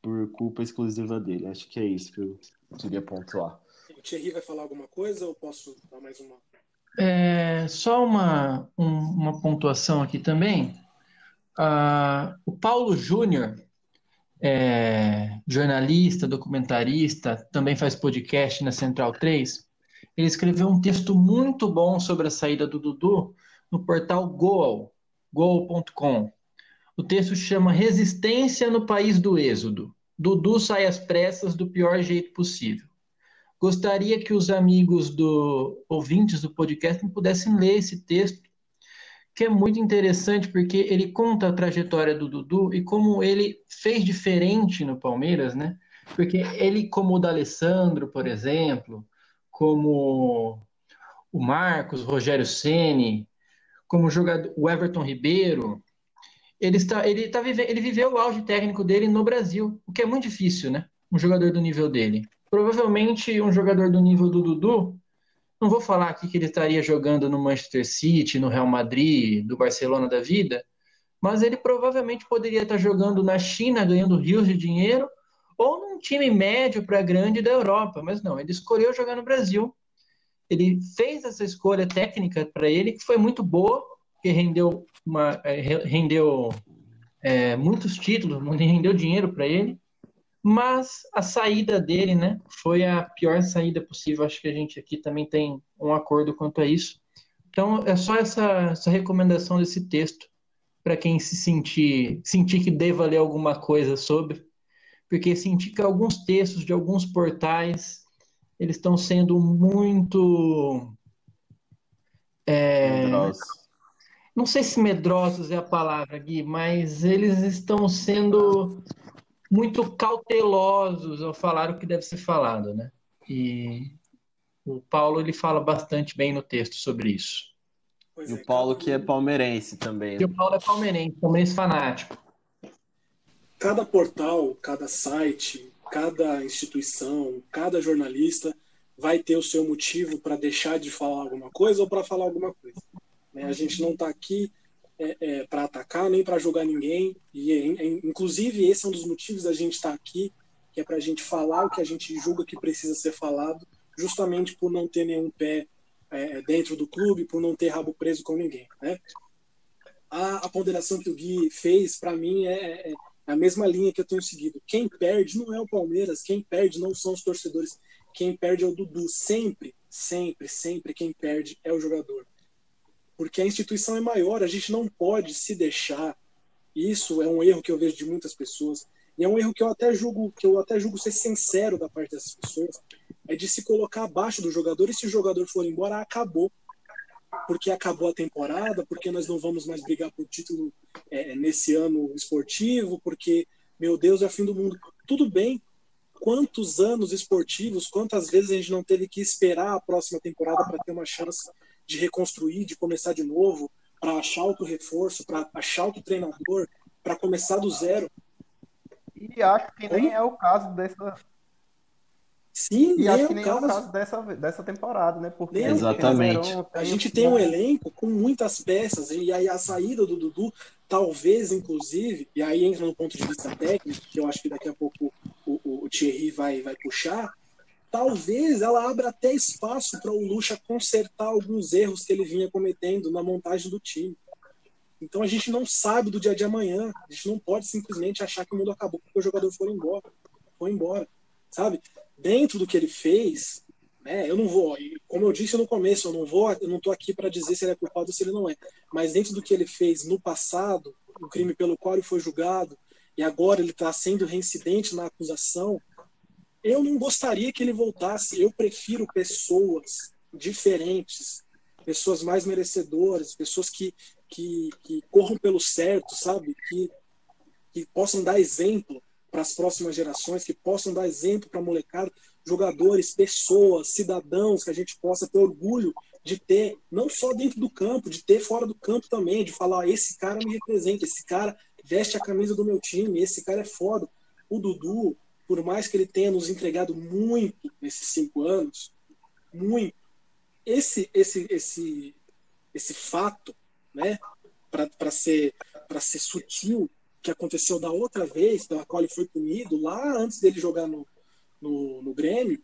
por culpa exclusiva dele. Acho que é isso que eu queria pontuar. O Thierry vai falar alguma coisa ou posso dar mais uma? É, só uma, um, uma pontuação aqui também. Uh, o Paulo Júnior, é, jornalista, documentarista, também faz podcast na Central 3. Ele escreveu um texto muito bom sobre a saída do Dudu no portal Goal, goal.com. O texto chama Resistência no País do Êxodo. Dudu sai às pressas do pior jeito possível. Gostaria que os amigos do ouvintes do podcast pudessem ler esse texto, que é muito interessante porque ele conta a trajetória do Dudu e como ele fez diferente no Palmeiras, né? Porque ele, como o D'Alessandro, por exemplo, como o Marcos, Rogério Ceni, como o jogador, o Everton Ribeiro, ele está, ele está vivendo, ele viveu o auge técnico dele no Brasil, o que é muito difícil, né? Um jogador do nível dele. Provavelmente um jogador do nível do Dudu, não vou falar aqui que ele estaria jogando no Manchester City, no Real Madrid, do Barcelona da vida, mas ele provavelmente poderia estar jogando na China, ganhando rios de dinheiro, ou num time médio para grande da Europa, mas não, ele escolheu jogar no Brasil. Ele fez essa escolha técnica para ele que foi muito boa, que rendeu, uma, é, rendeu é, muitos títulos, rendeu dinheiro para ele, mas a saída dele, né, foi a pior saída possível. Acho que a gente aqui também tem um acordo quanto a isso. Então, é só essa, essa recomendação desse texto para quem se sentir, sentir que deva ler alguma coisa sobre, porque senti que alguns textos de alguns portais eles estão sendo muito é, não sei se medrosos é a palavra, Gui, mas eles estão sendo muito cautelosos ao falar o que deve ser falado, né? E o Paulo ele fala bastante bem no texto sobre isso. Pois e o é, Paulo que é palmeirense também. Né? E o Paulo é palmeirense, palmeirense fanático. Cada portal, cada site, cada instituição, cada jornalista vai ter o seu motivo para deixar de falar alguma coisa ou para falar alguma coisa. Né? A gente não está aqui é, é, para atacar nem para jogar ninguém. E é, é, inclusive esse é um dos motivos da gente estar tá aqui, que é para a gente falar o que a gente julga que precisa ser falado, justamente por não ter nenhum pé é, dentro do clube, por não ter rabo preso com ninguém. Né? A, a ponderação que o Gui fez, para mim, é, é, a mesma linha que eu tenho seguido. Quem perde não é o Palmeiras, quem perde não são os torcedores, quem perde é o Dudu. Sempre, sempre, sempre quem perde é o jogador porque a instituição é maior, a gente não pode se deixar. Isso é um erro que eu vejo de muitas pessoas, e é um erro que eu até julgo, que eu até julgo ser sincero da parte dessas pessoas, é de se colocar abaixo do jogador e se o jogador for embora, acabou. Porque acabou a temporada, porque nós não vamos mais brigar por título é, nesse ano esportivo, porque, meu Deus, é o fim do mundo. Tudo bem, quantos anos esportivos, quantas vezes a gente não teve que esperar a próxima temporada para ter uma chance de reconstruir, de começar de novo, para achar outro reforço, para achar outro treinador, para começar do zero. E acho que nem é o caso dessa. Sim, e acho que nem caso... é o caso dessa, dessa temporada, né? Porque Exatamente. a gente tem um elenco com muitas peças, e aí a saída do Dudu, talvez, inclusive, e aí entra no ponto de vista técnico, que eu acho que daqui a pouco o, o, o Thierry vai, vai puxar, talvez ela abra até espaço para o Lucha consertar alguns erros que ele vinha cometendo na montagem do time. Então a gente não sabe do dia de amanhã. A gente não pode simplesmente achar que o mundo acabou porque o jogador foi embora. Foi embora. Sabe? Dentro do que ele fez, né, eu não vou, como eu disse no começo, eu não vou, eu não tô aqui para dizer se ele é culpado ou se ele não é. Mas dentro do que ele fez no passado, o crime pelo qual ele foi julgado, e agora ele está sendo reincidente na acusação, eu não gostaria que ele voltasse. Eu prefiro pessoas diferentes, pessoas mais merecedoras, pessoas que, que, que corram pelo certo, sabe? Que, que possam dar exemplo para as próximas gerações, que possam dar exemplo para a molecada, jogadores, pessoas, cidadãos, que a gente possa ter orgulho de ter, não só dentro do campo, de ter fora do campo também, de falar: esse cara me representa, esse cara veste a camisa do meu time, esse cara é foda. O Dudu, por mais que ele tenha nos entregado muito nesses cinco anos, muito, esse esse esse esse fato, né, para ser para ser sutil, que aconteceu da outra vez, da qual ele foi punido, lá antes dele jogar no, no, no Grêmio,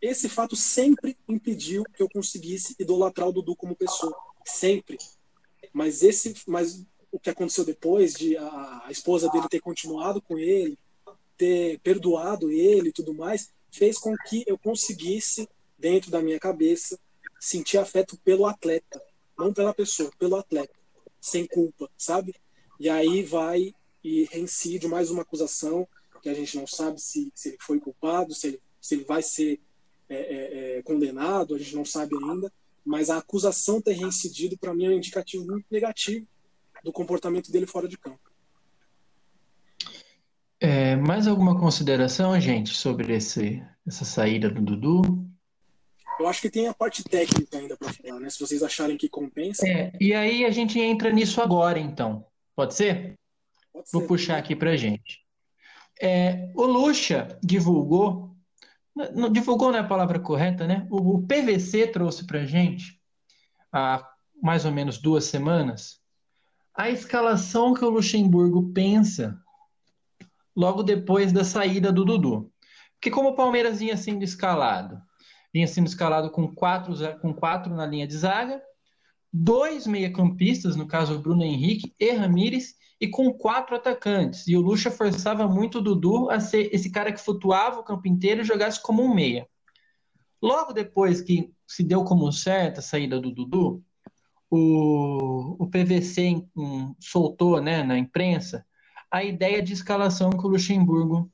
esse fato sempre impediu que eu conseguisse idolatrar o Dudu como pessoa. Sempre. Mas esse, mas o que aconteceu depois de a, a esposa dele ter continuado com ele, ter perdoado ele e tudo mais, fez com que eu conseguisse, dentro da minha cabeça, sentir afeto pelo atleta, não pela pessoa, pelo atleta, sem culpa, sabe? E aí vai e reincide mais uma acusação que a gente não sabe se, se ele foi culpado, se ele, se ele vai ser é, é, é, condenado, a gente não sabe ainda, mas a acusação ter reincidido, para mim, é um indicativo muito negativo do comportamento dele fora de campo. É, mais alguma consideração, gente, sobre esse, essa saída do Dudu? Eu acho que tem a parte técnica ainda para falar, né? Se vocês acharem que compensa. É, e aí a gente entra nisso agora, então. Pode ser? Pode ser. Vou puxar aqui para gente. É, o Lucha divulgou não, divulgou não é a palavra correta, né? O, o PVC trouxe para gente, há mais ou menos duas semanas, a escalação que o Luxemburgo pensa logo depois da saída do Dudu. Porque como o Palmeiras vinha sendo escalado, vinha sendo escalado com quatro, com quatro na linha de zaga, dois meia-campistas, no caso Bruno Henrique e Ramires, e com quatro atacantes. E o Lucha forçava muito o Dudu a ser esse cara que flutuava o campo inteiro e jogasse como um meia. Logo depois que se deu como certa a saída do Dudu, o, o PVC um, soltou né, na imprensa a ideia de escalação que o Luxemburgo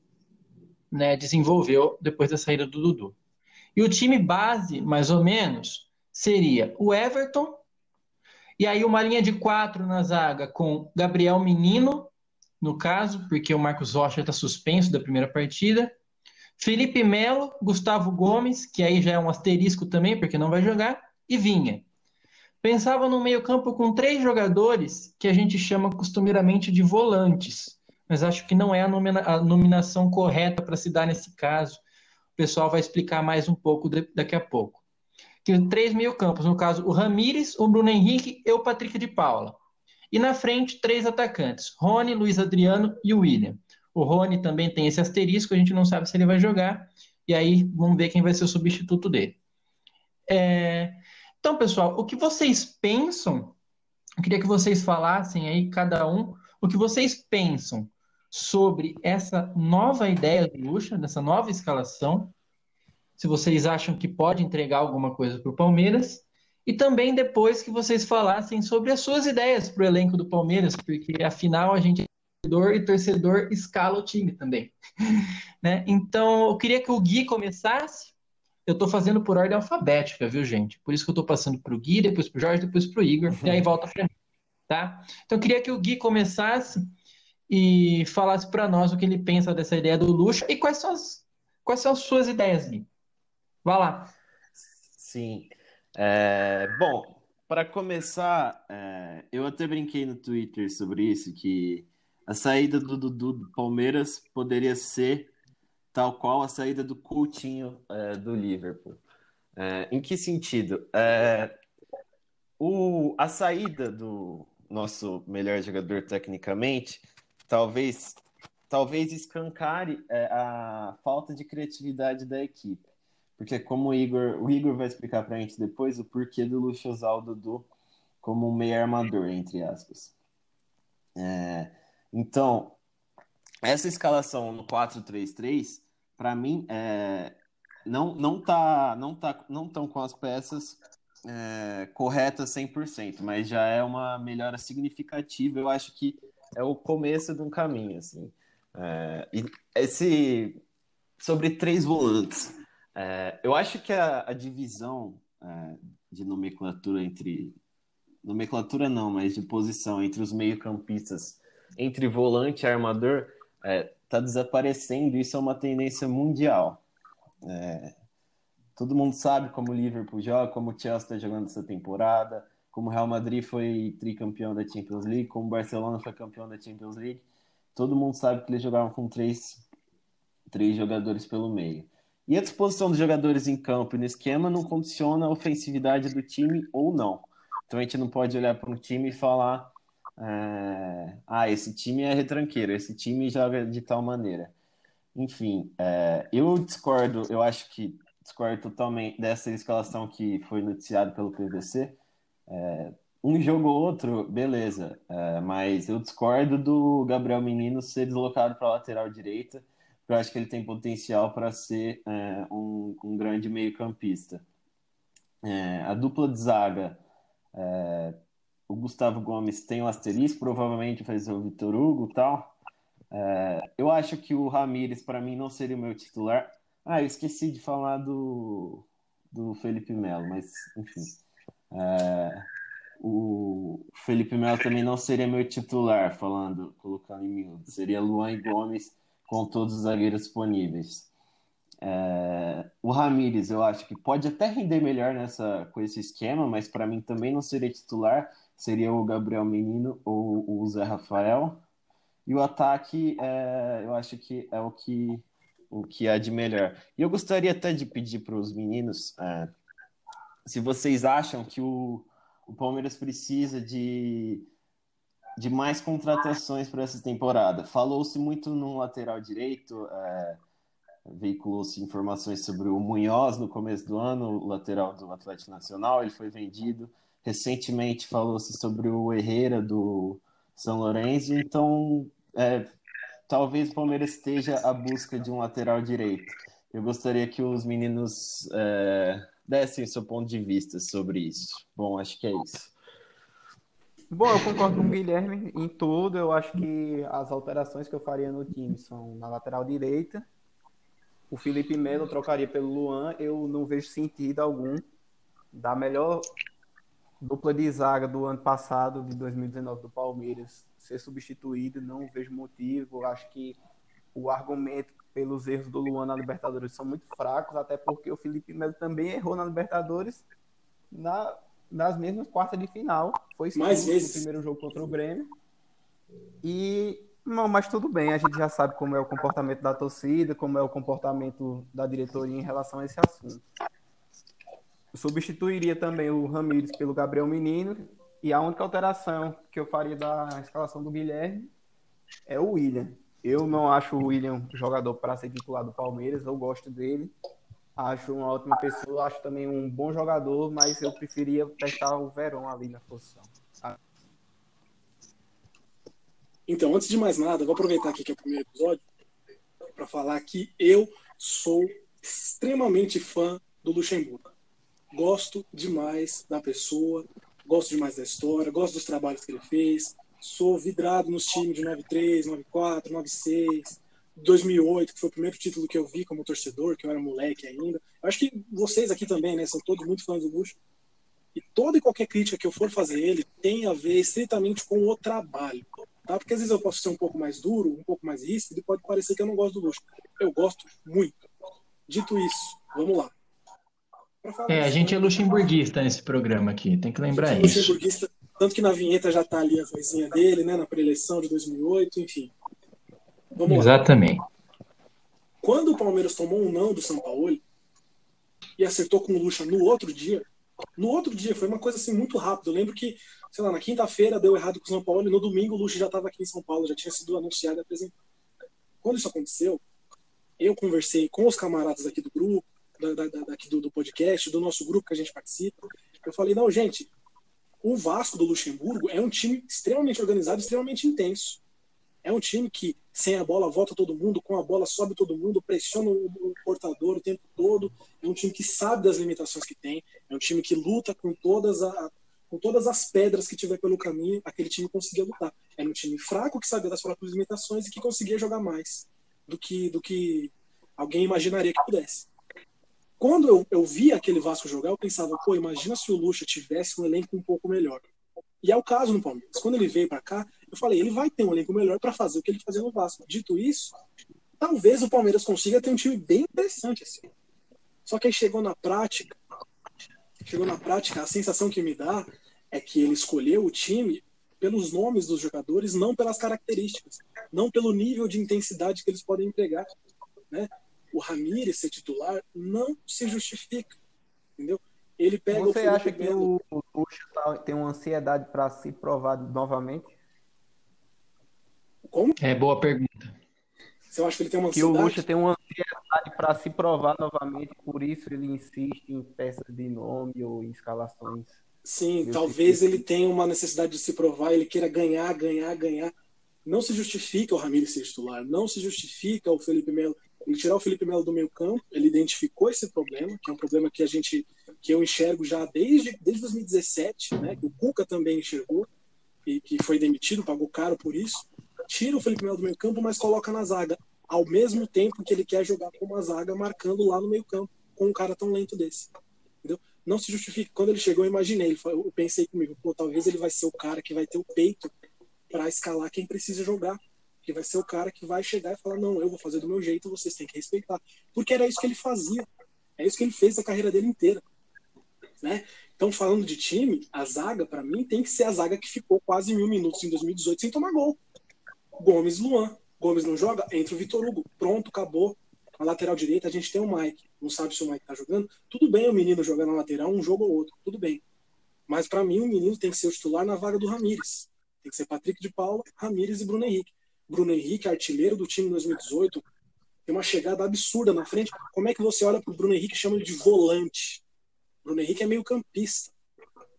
né, desenvolveu depois da saída do Dudu. E o time base, mais ou menos, seria o Everton, e aí uma linha de quatro na zaga com Gabriel Menino, no caso, porque o Marcos Rocha está suspenso da primeira partida. Felipe Melo, Gustavo Gomes, que aí já é um asterisco também, porque não vai jogar, e Vinha. Pensava no meio-campo com três jogadores que a gente chama costumeiramente de volantes, mas acho que não é a, nomina a nominação correta para se dar nesse caso. O pessoal vai explicar mais um pouco de daqui a pouco que três meio-campos, no caso, o Ramires, o Bruno Henrique e o Patrick de Paula. E na frente, três atacantes: Rony, Luiz Adriano e William. O Rony também tem esse asterisco, a gente não sabe se ele vai jogar. E aí, vamos ver quem vai ser o substituto dele. É... Então, pessoal, o que vocês pensam? Eu queria que vocês falassem aí, cada um, o que vocês pensam sobre essa nova ideia do Lucha, dessa nova escalação, se vocês acham que pode entregar alguma coisa para o Palmeiras. E também depois que vocês falassem sobre as suas ideias para o elenco do Palmeiras, porque afinal a gente é torcedor e torcedor escala o time também. né? Então eu queria que o Gui começasse. Eu estou fazendo por ordem alfabética, viu, gente? Por isso que eu estou passando para o Gui, depois para o Jorge, depois para o Igor, e aí volta para mim. Tá? Então eu queria que o Gui começasse e falasse para nós o que ele pensa dessa ideia do luxo e quais são as, quais são as suas ideias, Gui. Vai lá. Sim. É, bom, para começar, é, eu até brinquei no Twitter sobre isso, que a saída do Dudu do Palmeiras poderia ser tal qual a saída do Coutinho é, do Liverpool. É, em que sentido? É, o, a saída do nosso melhor jogador tecnicamente talvez talvez escancare é, a falta de criatividade da equipe. Porque como o Igor, o Igor vai explicar pra gente depois o porquê do Luxo usar como um meio armador, entre aspas. É, então, essa escalação no 4-3-3, para mim, é, não, não tá, não tá, não estão com as peças é, corretas 100%, mas já é uma melhora significativa. Eu acho que é o começo de um caminho, assim. É, e esse sobre três volantes. É, eu acho que a, a divisão é, de nomenclatura entre. Nomenclatura não, mas de posição entre os meio-campistas, entre volante e armador, é, tá desaparecendo. Isso é uma tendência mundial. É, todo mundo sabe como o Liverpool joga, como o Chelsea está jogando essa temporada, como o Real Madrid foi tricampeão da Champions League, como o Barcelona foi campeão da Champions League. Todo mundo sabe que eles jogavam com três, três jogadores pelo meio. E a disposição dos jogadores em campo e no esquema não condiciona a ofensividade do time ou não. Então a gente não pode olhar para um time e falar é, ah, esse time é retranqueiro, esse time joga de tal maneira. Enfim, é, eu discordo, eu acho que discordo totalmente dessa escalação que foi noticiada pelo PVC. É, um jogo ou outro, beleza, é, mas eu discordo do Gabriel Menino ser deslocado para a lateral direita, porque eu acho que ele tem potencial para ser é, um, um, grande meio-campista. É, a dupla de zaga o Gustavo Gomes tem um asterisco, provavelmente ser o Vitor Hugo e tal. É, eu acho que o Ramires, para mim, não seria o meu titular. Ah, eu esqueci de falar do, do Felipe Melo, mas enfim. É, o Felipe Melo também não seria meu titular, falando, colocando em miúdo. Seria Luan e Gomes com todos os zagueiros disponíveis. É, o Ramires, eu acho que pode até render melhor nessa, com esse esquema, mas para mim também não seria titular seria o Gabriel Menino ou o Zé Rafael. E o ataque, é, eu acho que é o que, o que há de melhor. E eu gostaria até de pedir para os meninos é, se vocês acham que o, o Palmeiras precisa de, de mais contratações para essa temporada. Falou-se muito no lateral direito, é, veiculou-se informações sobre o Munhoz no começo do ano, o lateral do Atlético Nacional, ele foi vendido. Recentemente falou-se sobre o Herrera do São Lourenço, então é, talvez o Palmeiras esteja à busca de um lateral direito. Eu gostaria que os meninos é, dessem seu ponto de vista sobre isso. Bom, acho que é isso. Bom, eu concordo com o Guilherme em tudo. Eu acho que as alterações que eu faria no time são na lateral direita. O Felipe Melo trocaria pelo Luan. Eu não vejo sentido algum. Da melhor dupla de zaga do ano passado, de 2019, do Palmeiras, ser substituído, não vejo motivo. Acho que o argumento pelos erros do Luan na Libertadores são muito fracos, até porque o Felipe Melo também errou na Libertadores na, nas mesmas quartas de final. Foi Mais vezes. no primeiro jogo contra o Grêmio. E não, mas tudo bem, a gente já sabe como é o comportamento da torcida, como é o comportamento da diretoria em relação a esse assunto substituiria também o Ramires pelo Gabriel Menino. E a única alteração que eu faria da escalação do Guilherme é o William. Eu não acho o William jogador para ser titular do Palmeiras, eu gosto dele. Acho uma ótima pessoa, acho também um bom jogador, mas eu preferia testar o Verón ali na posição. Então, antes de mais nada, vou aproveitar aqui que é o primeiro episódio para falar que eu sou extremamente fã do Luxemburgo gosto demais da pessoa, gosto demais da história, gosto dos trabalhos que ele fez. Sou vidrado nos times de 93, 94, 96, 2008, que foi o primeiro título que eu vi como torcedor, que eu era moleque ainda. Eu acho que vocês aqui também, né, são todos muito fãs do Luxo. E toda e qualquer crítica que eu for fazer ele tem a ver estritamente com o trabalho. Tá? Porque às vezes eu posso ser um pouco mais duro, um pouco mais ríspido, e pode parecer que eu não gosto do Luxo. Eu gosto muito. Dito isso, vamos lá. É, a gente é luxemburguista nesse programa aqui, tem que lembrar é isso. Luxemburguista, tanto que na vinheta já está ali a vozinha dele, né, na pré-eleição de 2008, enfim. Vamos Exatamente. Lá. Quando o Palmeiras tomou um não do São Paulo e acertou com o Lucha no outro dia, no outro dia foi uma coisa assim muito rápida. Eu lembro que, sei lá, na quinta-feira deu errado com o São Paulo e no domingo o Lucha já estava aqui em São Paulo, já tinha sido anunciado e apresentado. Quando isso aconteceu, eu conversei com os camaradas aqui do grupo, da, da, daqui do, do podcast, do nosso grupo que a gente participa. Eu falei, não, gente, o Vasco do Luxemburgo é um time extremamente organizado, extremamente intenso. É um time que, sem a bola, volta todo mundo, com a bola sobe todo mundo, pressiona o, portador o tempo todo. É um time que sabe das limitações que tem. É um time que luta com todas, a, com todas as pedras que tiver pelo caminho. Aquele time conseguia lutar. Era um time fraco que sabia das próprias limitações e que conseguia jogar mais do que, do que alguém imaginaria que pudesse quando eu, eu vi aquele Vasco jogar, eu pensava, pô, imagina se o Lucha tivesse um elenco um pouco melhor. E é o caso no Palmeiras. Quando ele veio para cá, eu falei, ele vai ter um elenco melhor para fazer o que ele fazia no Vasco. Dito isso, talvez o Palmeiras consiga ter um time bem interessante assim. Só que aí chegou na prática, chegou na prática, a sensação que me dá é que ele escolheu o time pelos nomes dos jogadores, não pelas características, não pelo nível de intensidade que eles podem empregar, né? O Ramires ser titular não se justifica, entendeu? Ele pega Você acha que o Lucha tá, tem uma ansiedade para se provar novamente? Como? É boa pergunta. Você acha que ele tem uma Que o ansiedade? Lucha tem uma ansiedade para se provar novamente, por isso ele insiste em peças de nome ou em escalações. Sim, Eu talvez ele tenha uma necessidade de se provar, ele queira ganhar, ganhar, ganhar. Não se justifica o Ramires ser titular, não se justifica o Felipe Melo. Ele tirar o Felipe Melo do meio campo, ele identificou esse problema, que é um problema que a gente, que eu enxergo já desde, desde 2017, né, que o Cuca também enxergou, e que foi demitido, pagou caro por isso. Tira o Felipe Melo do meio campo, mas coloca na zaga, ao mesmo tempo que ele quer jogar com uma zaga marcando lá no meio campo, com um cara tão lento desse. Entendeu? Não se justifica. Quando ele chegou, eu imaginei, eu pensei comigo, pô, talvez ele vai ser o cara que vai ter o peito para escalar quem precisa jogar. Que vai ser o cara que vai chegar e falar: não, eu vou fazer do meu jeito, vocês têm que respeitar. Porque era isso que ele fazia. É isso que ele fez a carreira dele inteira. Né? Então, falando de time, a zaga, para mim, tem que ser a zaga que ficou quase mil minutos em 2018 sem tomar gol. Gomes Luan. Gomes não joga, entra o Vitor Hugo. Pronto, acabou. Na lateral direita, a gente tem o Mike. Não sabe se o Mike tá jogando. Tudo bem o menino jogar na lateral um jogo ou outro. Tudo bem. Mas para mim, o menino tem que ser o titular na vaga do Ramires. Tem que ser Patrick de Paula, Ramires e Bruno Henrique. Bruno Henrique, artilheiro do time em 2018, tem uma chegada absurda na frente. Como é que você olha pro Bruno Henrique e chama ele de volante? Bruno Henrique é meio campista,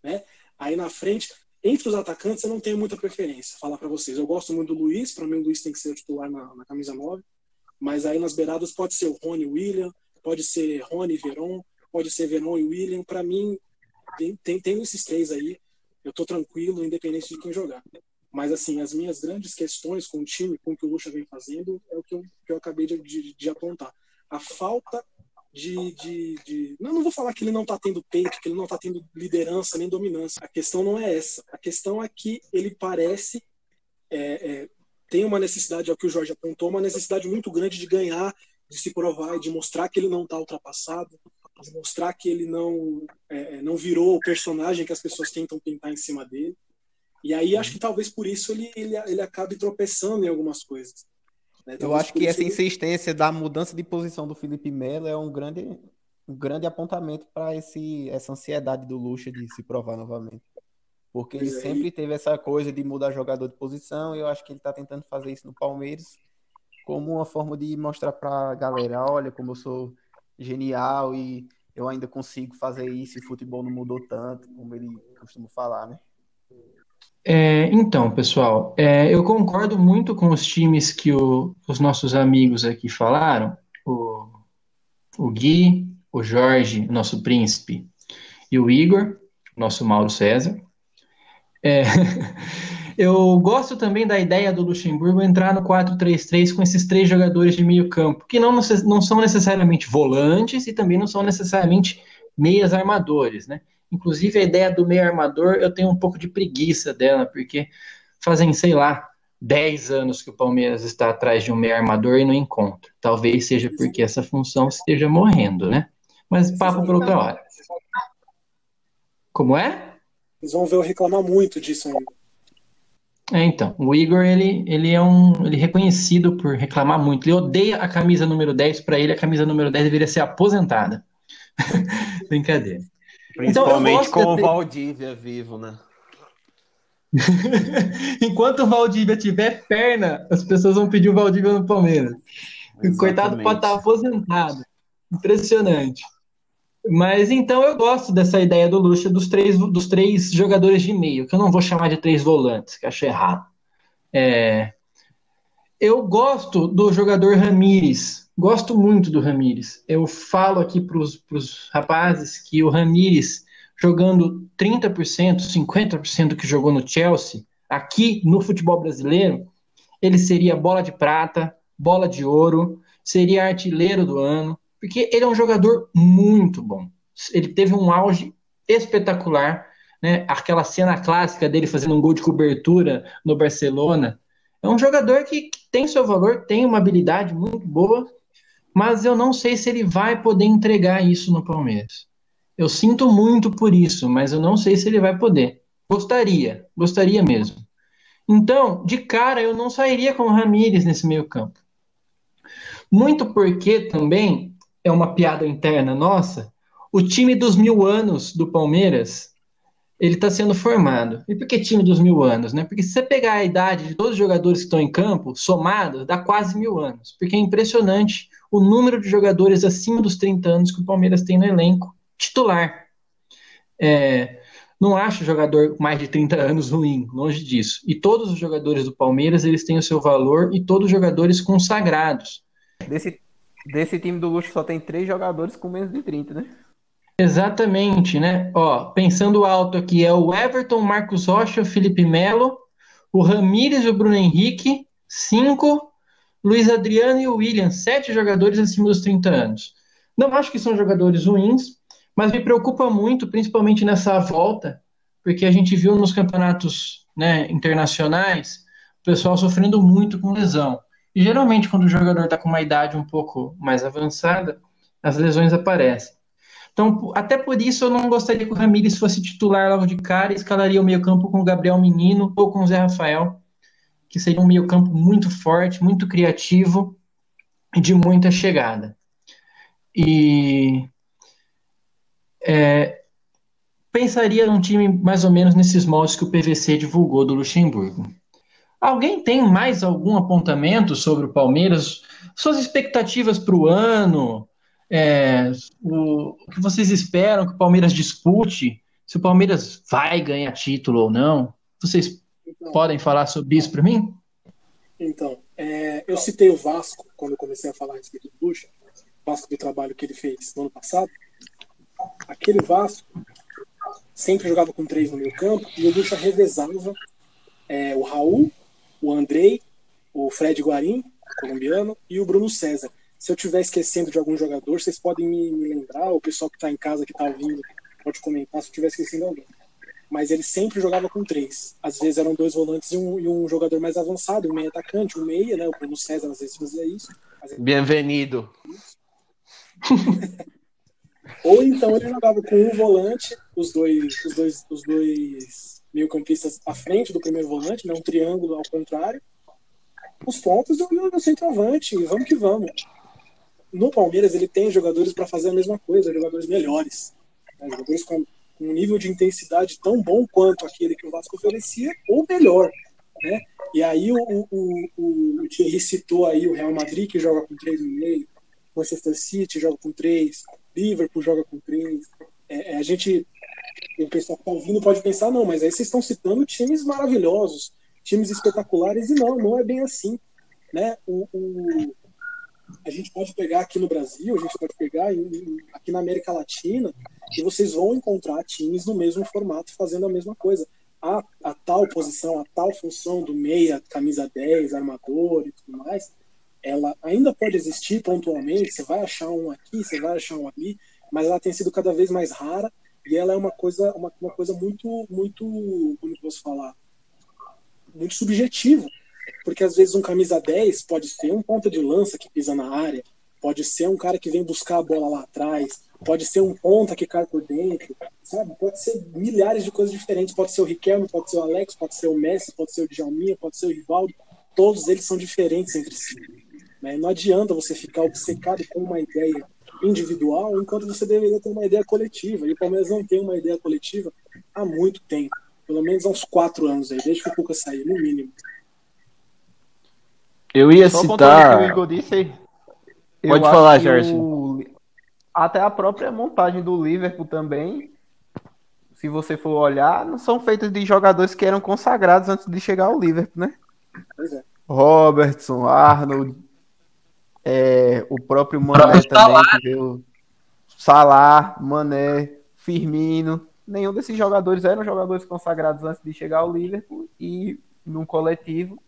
né? Aí na frente, entre os atacantes, eu não tenho muita preferência. Falar para vocês, eu gosto muito do Luiz, para mim o Luiz tem que ser o titular na, na camisa 9, mas aí nas beiradas pode ser o Rony o William, pode ser Rony e Veron, pode ser Veron e William. Para mim, tem, tem, tem esses três aí. Eu tô tranquilo, independente de quem jogar. Mas, assim, as minhas grandes questões com o time, com o que o Lucha vem fazendo, é o que eu, que eu acabei de, de, de apontar. A falta de, de, de. Não, não vou falar que ele não está tendo peito, que ele não está tendo liderança nem dominância. A questão não é essa. A questão é que ele parece. É, é, tem uma necessidade, é o que o Jorge apontou, uma necessidade muito grande de ganhar, de se provar de mostrar que ele não está ultrapassado, de mostrar que ele não, é, não virou o personagem que as pessoas tentam pintar em cima dele. E aí acho que talvez por isso ele, ele, ele acabe tropeçando em algumas coisas. né? Eu acho que essa ele- insistência da mudança de posição do Felipe Melo é um grande, um grande apontamento para esse essa ansiedade do Lucha de se provar novamente. Porque ele Pois é, sempre teve essa coisa de mudar jogador de posição, e eu acho que ele está tentando fazer isso no Palmeiras como uma forma de mostrar para a galera, olha como eu sou genial e eu ainda consigo fazer isso e o futebol não mudou tanto, como ele costuma falar, né? É, então, pessoal, é, eu concordo muito com os times que o- os nossos amigos aqui falaram, o, o Gui, o Jorge, nosso príncipe, e o Igor, nosso Mauro César. É, eu gosto também da ideia do Luxemburgo entrar no 4-3-3 com esses três jogadores de meio campo, que não, não são necessariamente volantes e também não são necessariamente meias armadores, né? Inclusive, a ideia do meio armador, eu tenho um pouco de preguiça dela, porque fazem, sei lá, 10 anos que o Palmeiras está atrás de um meio armador e não encontra. Talvez seja porque essa função esteja morrendo, né? Mas papo para outra hora. Como é? Vocês vão ver eu reclamar muito disso ainda. É, então, o Igor, ele, ele é um, ele é reconhecido por reclamar muito. Ele odeia a camisa número 10, para ele a camisa número 10 deveria ser aposentada. Brincadeira. Então, Principalmente gosto com o Valdívia vivo, né? Enquanto o Valdívia tiver perna, as pessoas vão pedir o Valdívia no Palmeiras. O coitado Exatamente. pode estar aposentado. Impressionante. Mas então eu gosto dessa ideia do Lucha dos três, dos três jogadores de meio, que eu não vou chamar de três volantes, que acho errado. É, eu gosto do jogador Ramires. Gosto muito do Ramires. Eu falo aqui para os rapazes que o Ramires, jogando 30%, 50% do que jogou no Chelsea, aqui no futebol brasileiro, ele seria bola de prata, bola de ouro, seria artilheiro do ano, porque ele é um jogador muito bom. Ele teve um auge espetacular, né? Aquela cena clássica dele fazendo um gol de cobertura no Barcelona. É um jogador que, tem seu valor, tem uma habilidade muito boa, mas eu não sei se ele vai poder entregar isso no Palmeiras. Eu sinto muito por isso, mas eu não sei se ele vai poder. Gostaria, gostaria mesmo. Então, de cara, eu não sairia com o Ramires nesse meio campo. Muito porque também é uma piada interna nossa. O time dos mil anos do Palmeiras ele está sendo formado. E por que time dos mil anos? Né? Porque se você pegar a idade de todos os jogadores que estão em campo, somado, dá quase mil anos. Porque é impressionante o número de jogadores acima dos 30 anos que o Palmeiras tem no elenco titular. É, não acho jogador mais de 30 anos ruim, longe disso. E todos os jogadores do Palmeiras, eles têm o seu valor e todos os jogadores consagrados. Desse, desse time do Luxo só tem três jogadores com menos de 30, né? Exatamente, né? Ó, pensando alto aqui, é o Everton, Marcos Rocha, Felipe Melo, o Ramires e o Bruno Henrique, cinco, Luiz Adriano e o William, sete jogadores acima dos 30 anos. Não acho que são jogadores ruins, mas me preocupa muito, principalmente nessa volta, porque a gente viu nos campeonatos né, internacionais o pessoal sofrendo muito com lesão. E geralmente, quando o jogador está com uma idade um pouco mais avançada, as lesões aparecem. Então, até por isso, eu não gostaria que o Ramires fosse titular logo de cara escalaria o meio-campo com o Gabriel Menino ou com o Zé Rafael, que seria um meio-campo muito forte, muito criativo e de muita chegada. E é, pensaria num time mais ou menos nesses moldes que o PVC divulgou do Luxemburgo. Alguém tem mais algum apontamento sobre o Palmeiras? Suas expectativas para o ano? É, o, o, que vocês esperam que o Palmeiras dispute, se o Palmeiras vai ganhar título ou não. Vocês então, podem falar sobre isso para mim? Então, é, eu citei o Vasco quando eu comecei a falar a respeito do Bucha, Vasco do trabalho que ele fez no ano passado. Aquele Vasco sempre jogava com três no meio campo e o Bucha revezava é, o Raul, o Andrei, o Fred Guarim, colombiano, e o Bruno César. Se eu estiver esquecendo de algum jogador, vocês podem me, me lembrar, o pessoal que está em casa, que está ouvindo, pode comentar se eu estiver esquecendo alguém. Mas ele sempre jogava com três. Às vezes eram dois volantes e um, e um jogador mais avançado, um meio atacante, um meia, né? O Bruno César às vezes fazia isso. Bem-vindo. Ou então ele jogava com um volante, os dois, os dois, os dois meio-campistas à frente do primeiro volante, né? um triângulo ao contrário, os pontos e o centroavante, vamos que vamos no Palmeiras ele tem jogadores para fazer a mesma coisa, jogadores melhores, né? jogadores com, com, um nível de intensidade tão bom quanto aquele que o Vasco oferecia, ou melhor, né? E aí o, o, o, o Thierry citou aí o Real Madrid que joga com três no meio, Manchester City joga com três, Liverpool joga com três. É, é, a gente, o pessoal que está ouvindo pode pensar, não, mas aí vocês estão citando times maravilhosos, times espetaculares, e não, não é bem assim. Né? O, o, a gente pode pegar aqui no Brasil, a gente pode pegar em, aqui na América Latina, e vocês vão encontrar times no mesmo formato fazendo a mesma coisa. A, a tal posição, a tal função do meia, camisa 10, armador e tudo mais, ela ainda pode existir pontualmente, você vai achar um aqui, você vai achar um ali, mas ela tem sido cada vez mais rara e ela é uma coisa, uma, uma coisa muito, muito, como posso falar, muito subjetiva porque às vezes um camisa 10 pode ser um ponta de lança que pisa na área, pode ser um cara que vem buscar a bola lá atrás, pode ser um ponta que cai por dentro, sabe? Pode ser milhares de coisas diferentes. Pode ser o Riquelme, pode ser o Alex, pode ser o Messi, pode ser o Djalminha, pode ser o Rivaldo. Todos eles são diferentes entre si. Né? Não adianta você ficar obcecado com uma ideia individual enquanto você deveria ter uma ideia coletiva. E o Palmeiras não tem uma ideia coletiva há muito tempo. Pelo menos há uns quatro anos aí, desde que o Cuca saiu, no mínimo. Eu ia Só citar. Que o Igor disse, Pode falar, Jorge. O... Até a própria montagem do Liverpool também, se você for olhar, não são feitas de jogadores que eram consagrados antes de chegar ao Liverpool, né? Pois é. Robertson, Arnold, é, o próprio Mané também, que veio, Salah, Mané, Firmino. Nenhum desses jogadores eram jogadores consagrados antes de chegar ao Liverpool e num coletivo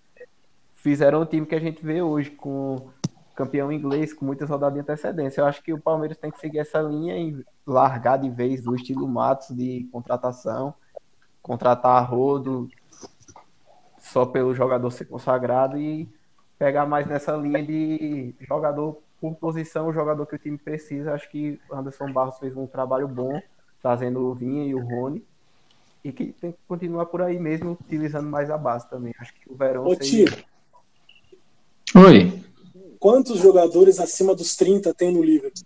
fizeram o time que a gente vê hoje, com campeão inglês, com muitas rodadas de antecedência. Eu acho que o Palmeiras tem que seguir essa linha e largar de vez do estilo Matos de contratação, contratar a rodo só pelo jogador ser consagrado e pegar mais nessa linha de jogador por posição, o jogador que o time precisa. Acho que Anderson Barros fez um trabalho bom, trazendo o Vinha e o Rony. E que tem que continuar por aí mesmo, utilizando mais a base também. Acho que o Verão Ô, seria... Oi. Quantos jogadores acima dos 30 tem no Liverpool?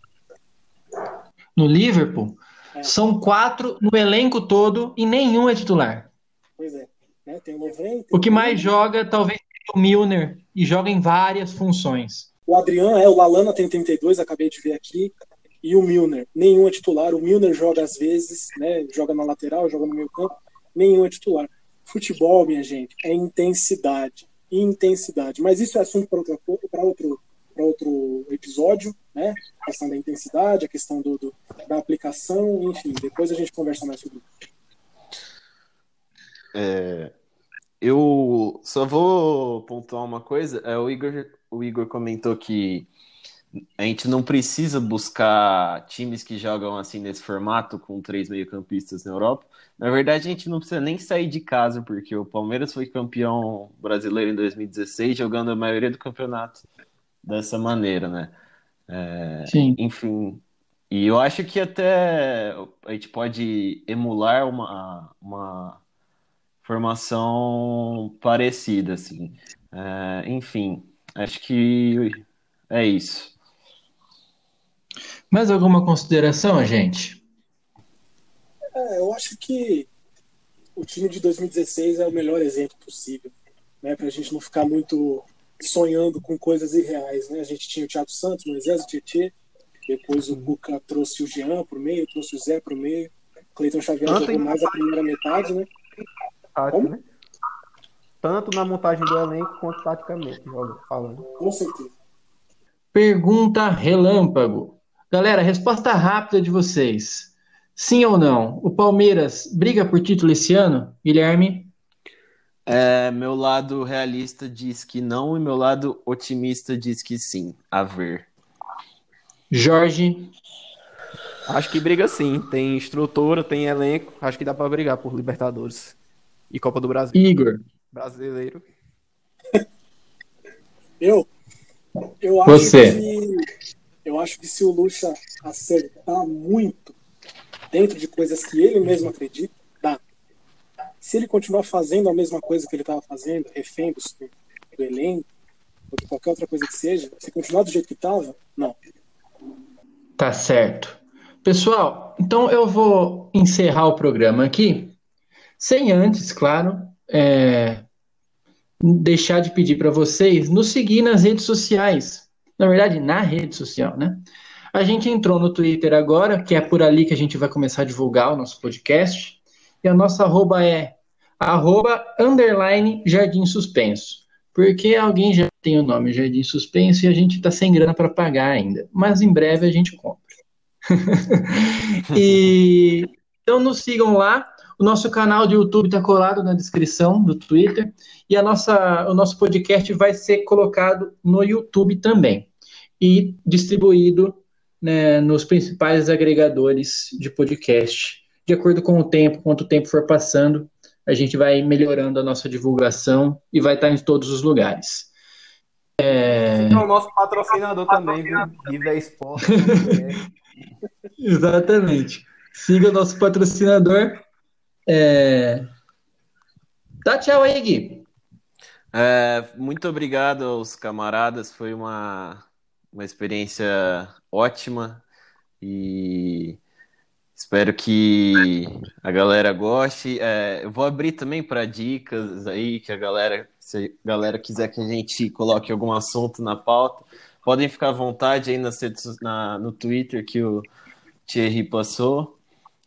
No Liverpool? É. São quatro no elenco todo e nenhum é titular. Pois é. Né? Tem o Lovren, tem o que mais joga, talvez, o Milner, e joga em várias funções. O Adriano, é, o Lalana tem 32, acabei de ver aqui. E o Milner, nenhum é titular. O Milner joga às vezes, né? Joga na lateral, joga no meio campo, nenhum é titular. Futebol, minha gente, é intensidade. Intensidade. Mas isso é assunto para outro, outro, outro episódio, né? A questão da intensidade, a questão do, do, da aplicação, enfim. Depois a gente conversa mais sobre isso. É, eu só vou pontuar uma coisa. É, o, Igor, o Igor comentou que a gente não precisa buscar times que jogam assim nesse formato com três meio-campistas na Europa. Na verdade, a gente não precisa nem sair de casa, porque o Palmeiras foi campeão brasileiro em 2016, jogando a maioria do campeonato dessa maneira, né? É, Sim. Enfim, e eu acho que até a gente pode emular uma, uma formação parecida, assim. É, enfim, acho que é isso. Mais alguma consideração, gente? É, eu acho que o time de 2016 é o melhor exemplo possível, né? Para a gente não ficar muito sonhando com coisas irreais, né? A gente tinha o Thiago Santos, Moisés, o Tietê, depois o Cuca trouxe o Jean para o meio, trouxe o Zé para o meio, Cleiton Xavier jogou mais a primeira metade, né? Tática, né? Tanto na montagem do elenco quanto taticamente, falando. Com certeza. Pergunta relâmpago. Galera, resposta rápida de vocês. Sim ou não? O Palmeiras briga por título esse ano? Guilherme? É, meu lado realista diz que não e meu lado otimista diz que sim. A ver. Jorge? Acho que briga sim. Tem estrutura, tem elenco. Acho que dá para brigar por Libertadores e Copa do Brasil. Igor. Brasileiro. Eu? Eu acho Você. que eu acho que se o Lucha acertar muito dentro de coisas que ele mesmo acredita, dá. Se ele continuar fazendo a mesma coisa que ele estava fazendo, refém do, do elenco, ou de qualquer outra coisa que seja, se continuar do jeito que estava, não. Tá certo. Pessoal, então eu vou encerrar o programa aqui, sem antes, claro, é, deixar de pedir para vocês nos seguir nas redes sociais. Na verdade, na rede social, né? A gente entrou no Twitter agora, que é por ali que a gente vai começar a divulgar o nosso podcast. E a nossa arroba é arroba underline Jardim Suspenso. Porque alguém já tem o nome Jardim Suspenso e a gente está sem grana para pagar ainda. Mas em breve a gente compra. e então nos sigam lá. O nosso canal de YouTube está colado na descrição do Twitter e a nossa, o nosso podcast vai ser colocado no YouTube também e distribuído né, nos principais agregadores de podcast. De acordo com o tempo, quanto o tempo for passando, a gente vai melhorando a nossa divulgação e vai estar em todos os lugares. É... é o nosso patrocinador também, viu? Viva Esporte. Exatamente. Siga o nosso patrocinador. É... Dá tchau aí, Gui. É, muito obrigado aos camaradas. Foi uma, uma experiência ótima e espero que a galera goste. É, eu vou abrir também para dicas aí que a galera, se a galera quiser que a gente coloque algum assunto na pauta, podem ficar à vontade aí nas redes, na, no Twitter que o Thierry passou.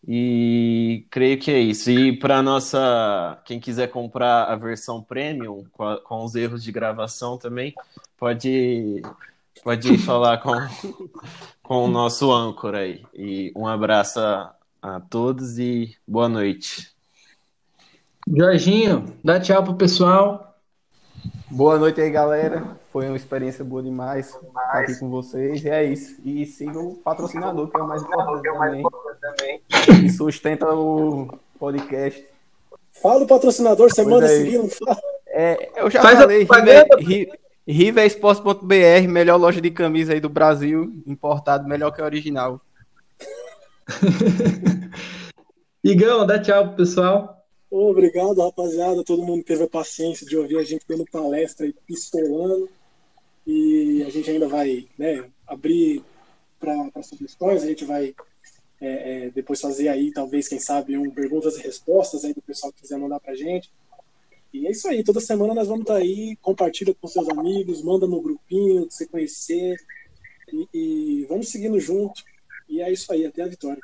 E creio que é isso. E para nossa, quem quiser comprar a versão premium com, a, com os erros de gravação também, pode pode falar com, com o nosso âncora aí. E um abraço a, a todos e boa noite. Jorginho, dá tchau pro pessoal. Boa noite aí, galera. Foi uma experiência boa demais estar aqui com vocês. E é isso. E sigam o patrocinador, que é o mais importante também. Que sustenta o podcast. Fala o patrocinador, você pois manda é. seguir, não fala. É, eu já Faz falei, rivesports.br, melhor loja de camisa aí do Brasil, importado melhor que original. Igão, dá tchau pro pessoal. Obrigado, rapaziada. Todo mundo teve a paciência de ouvir a gente dando palestra e pistolando. E a gente ainda vai né, abrir para sugestões, a gente vai é, é, depois fazer aí, talvez, quem sabe, um perguntas e respostas aí do pessoal que quiser mandar pra gente. E é isso aí, toda semana nós vamos estar tá aí, compartilha com seus amigos, manda no grupinho, você conhecer, e, e vamos seguindo junto. E é isso aí, até a vitória.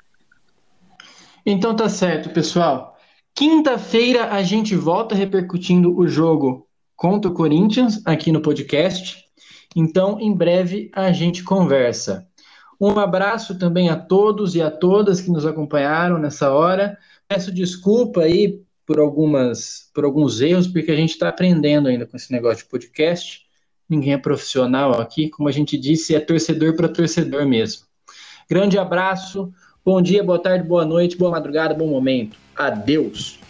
Então tá certo, pessoal. Quinta-feira a gente volta repercutindo o jogo contra o Corinthians aqui no podcast. Então, em breve a gente conversa. Um abraço também a todos e a todas que nos acompanharam nessa hora. Peço desculpa aí por algumas por alguns erros, porque a gente está aprendendo ainda com esse negócio de podcast. Ninguém é profissional aqui, como a gente disse, é torcedor para torcedor mesmo. Grande abraço, bom dia, boa tarde, boa noite, boa madrugada, bom momento. Adeus.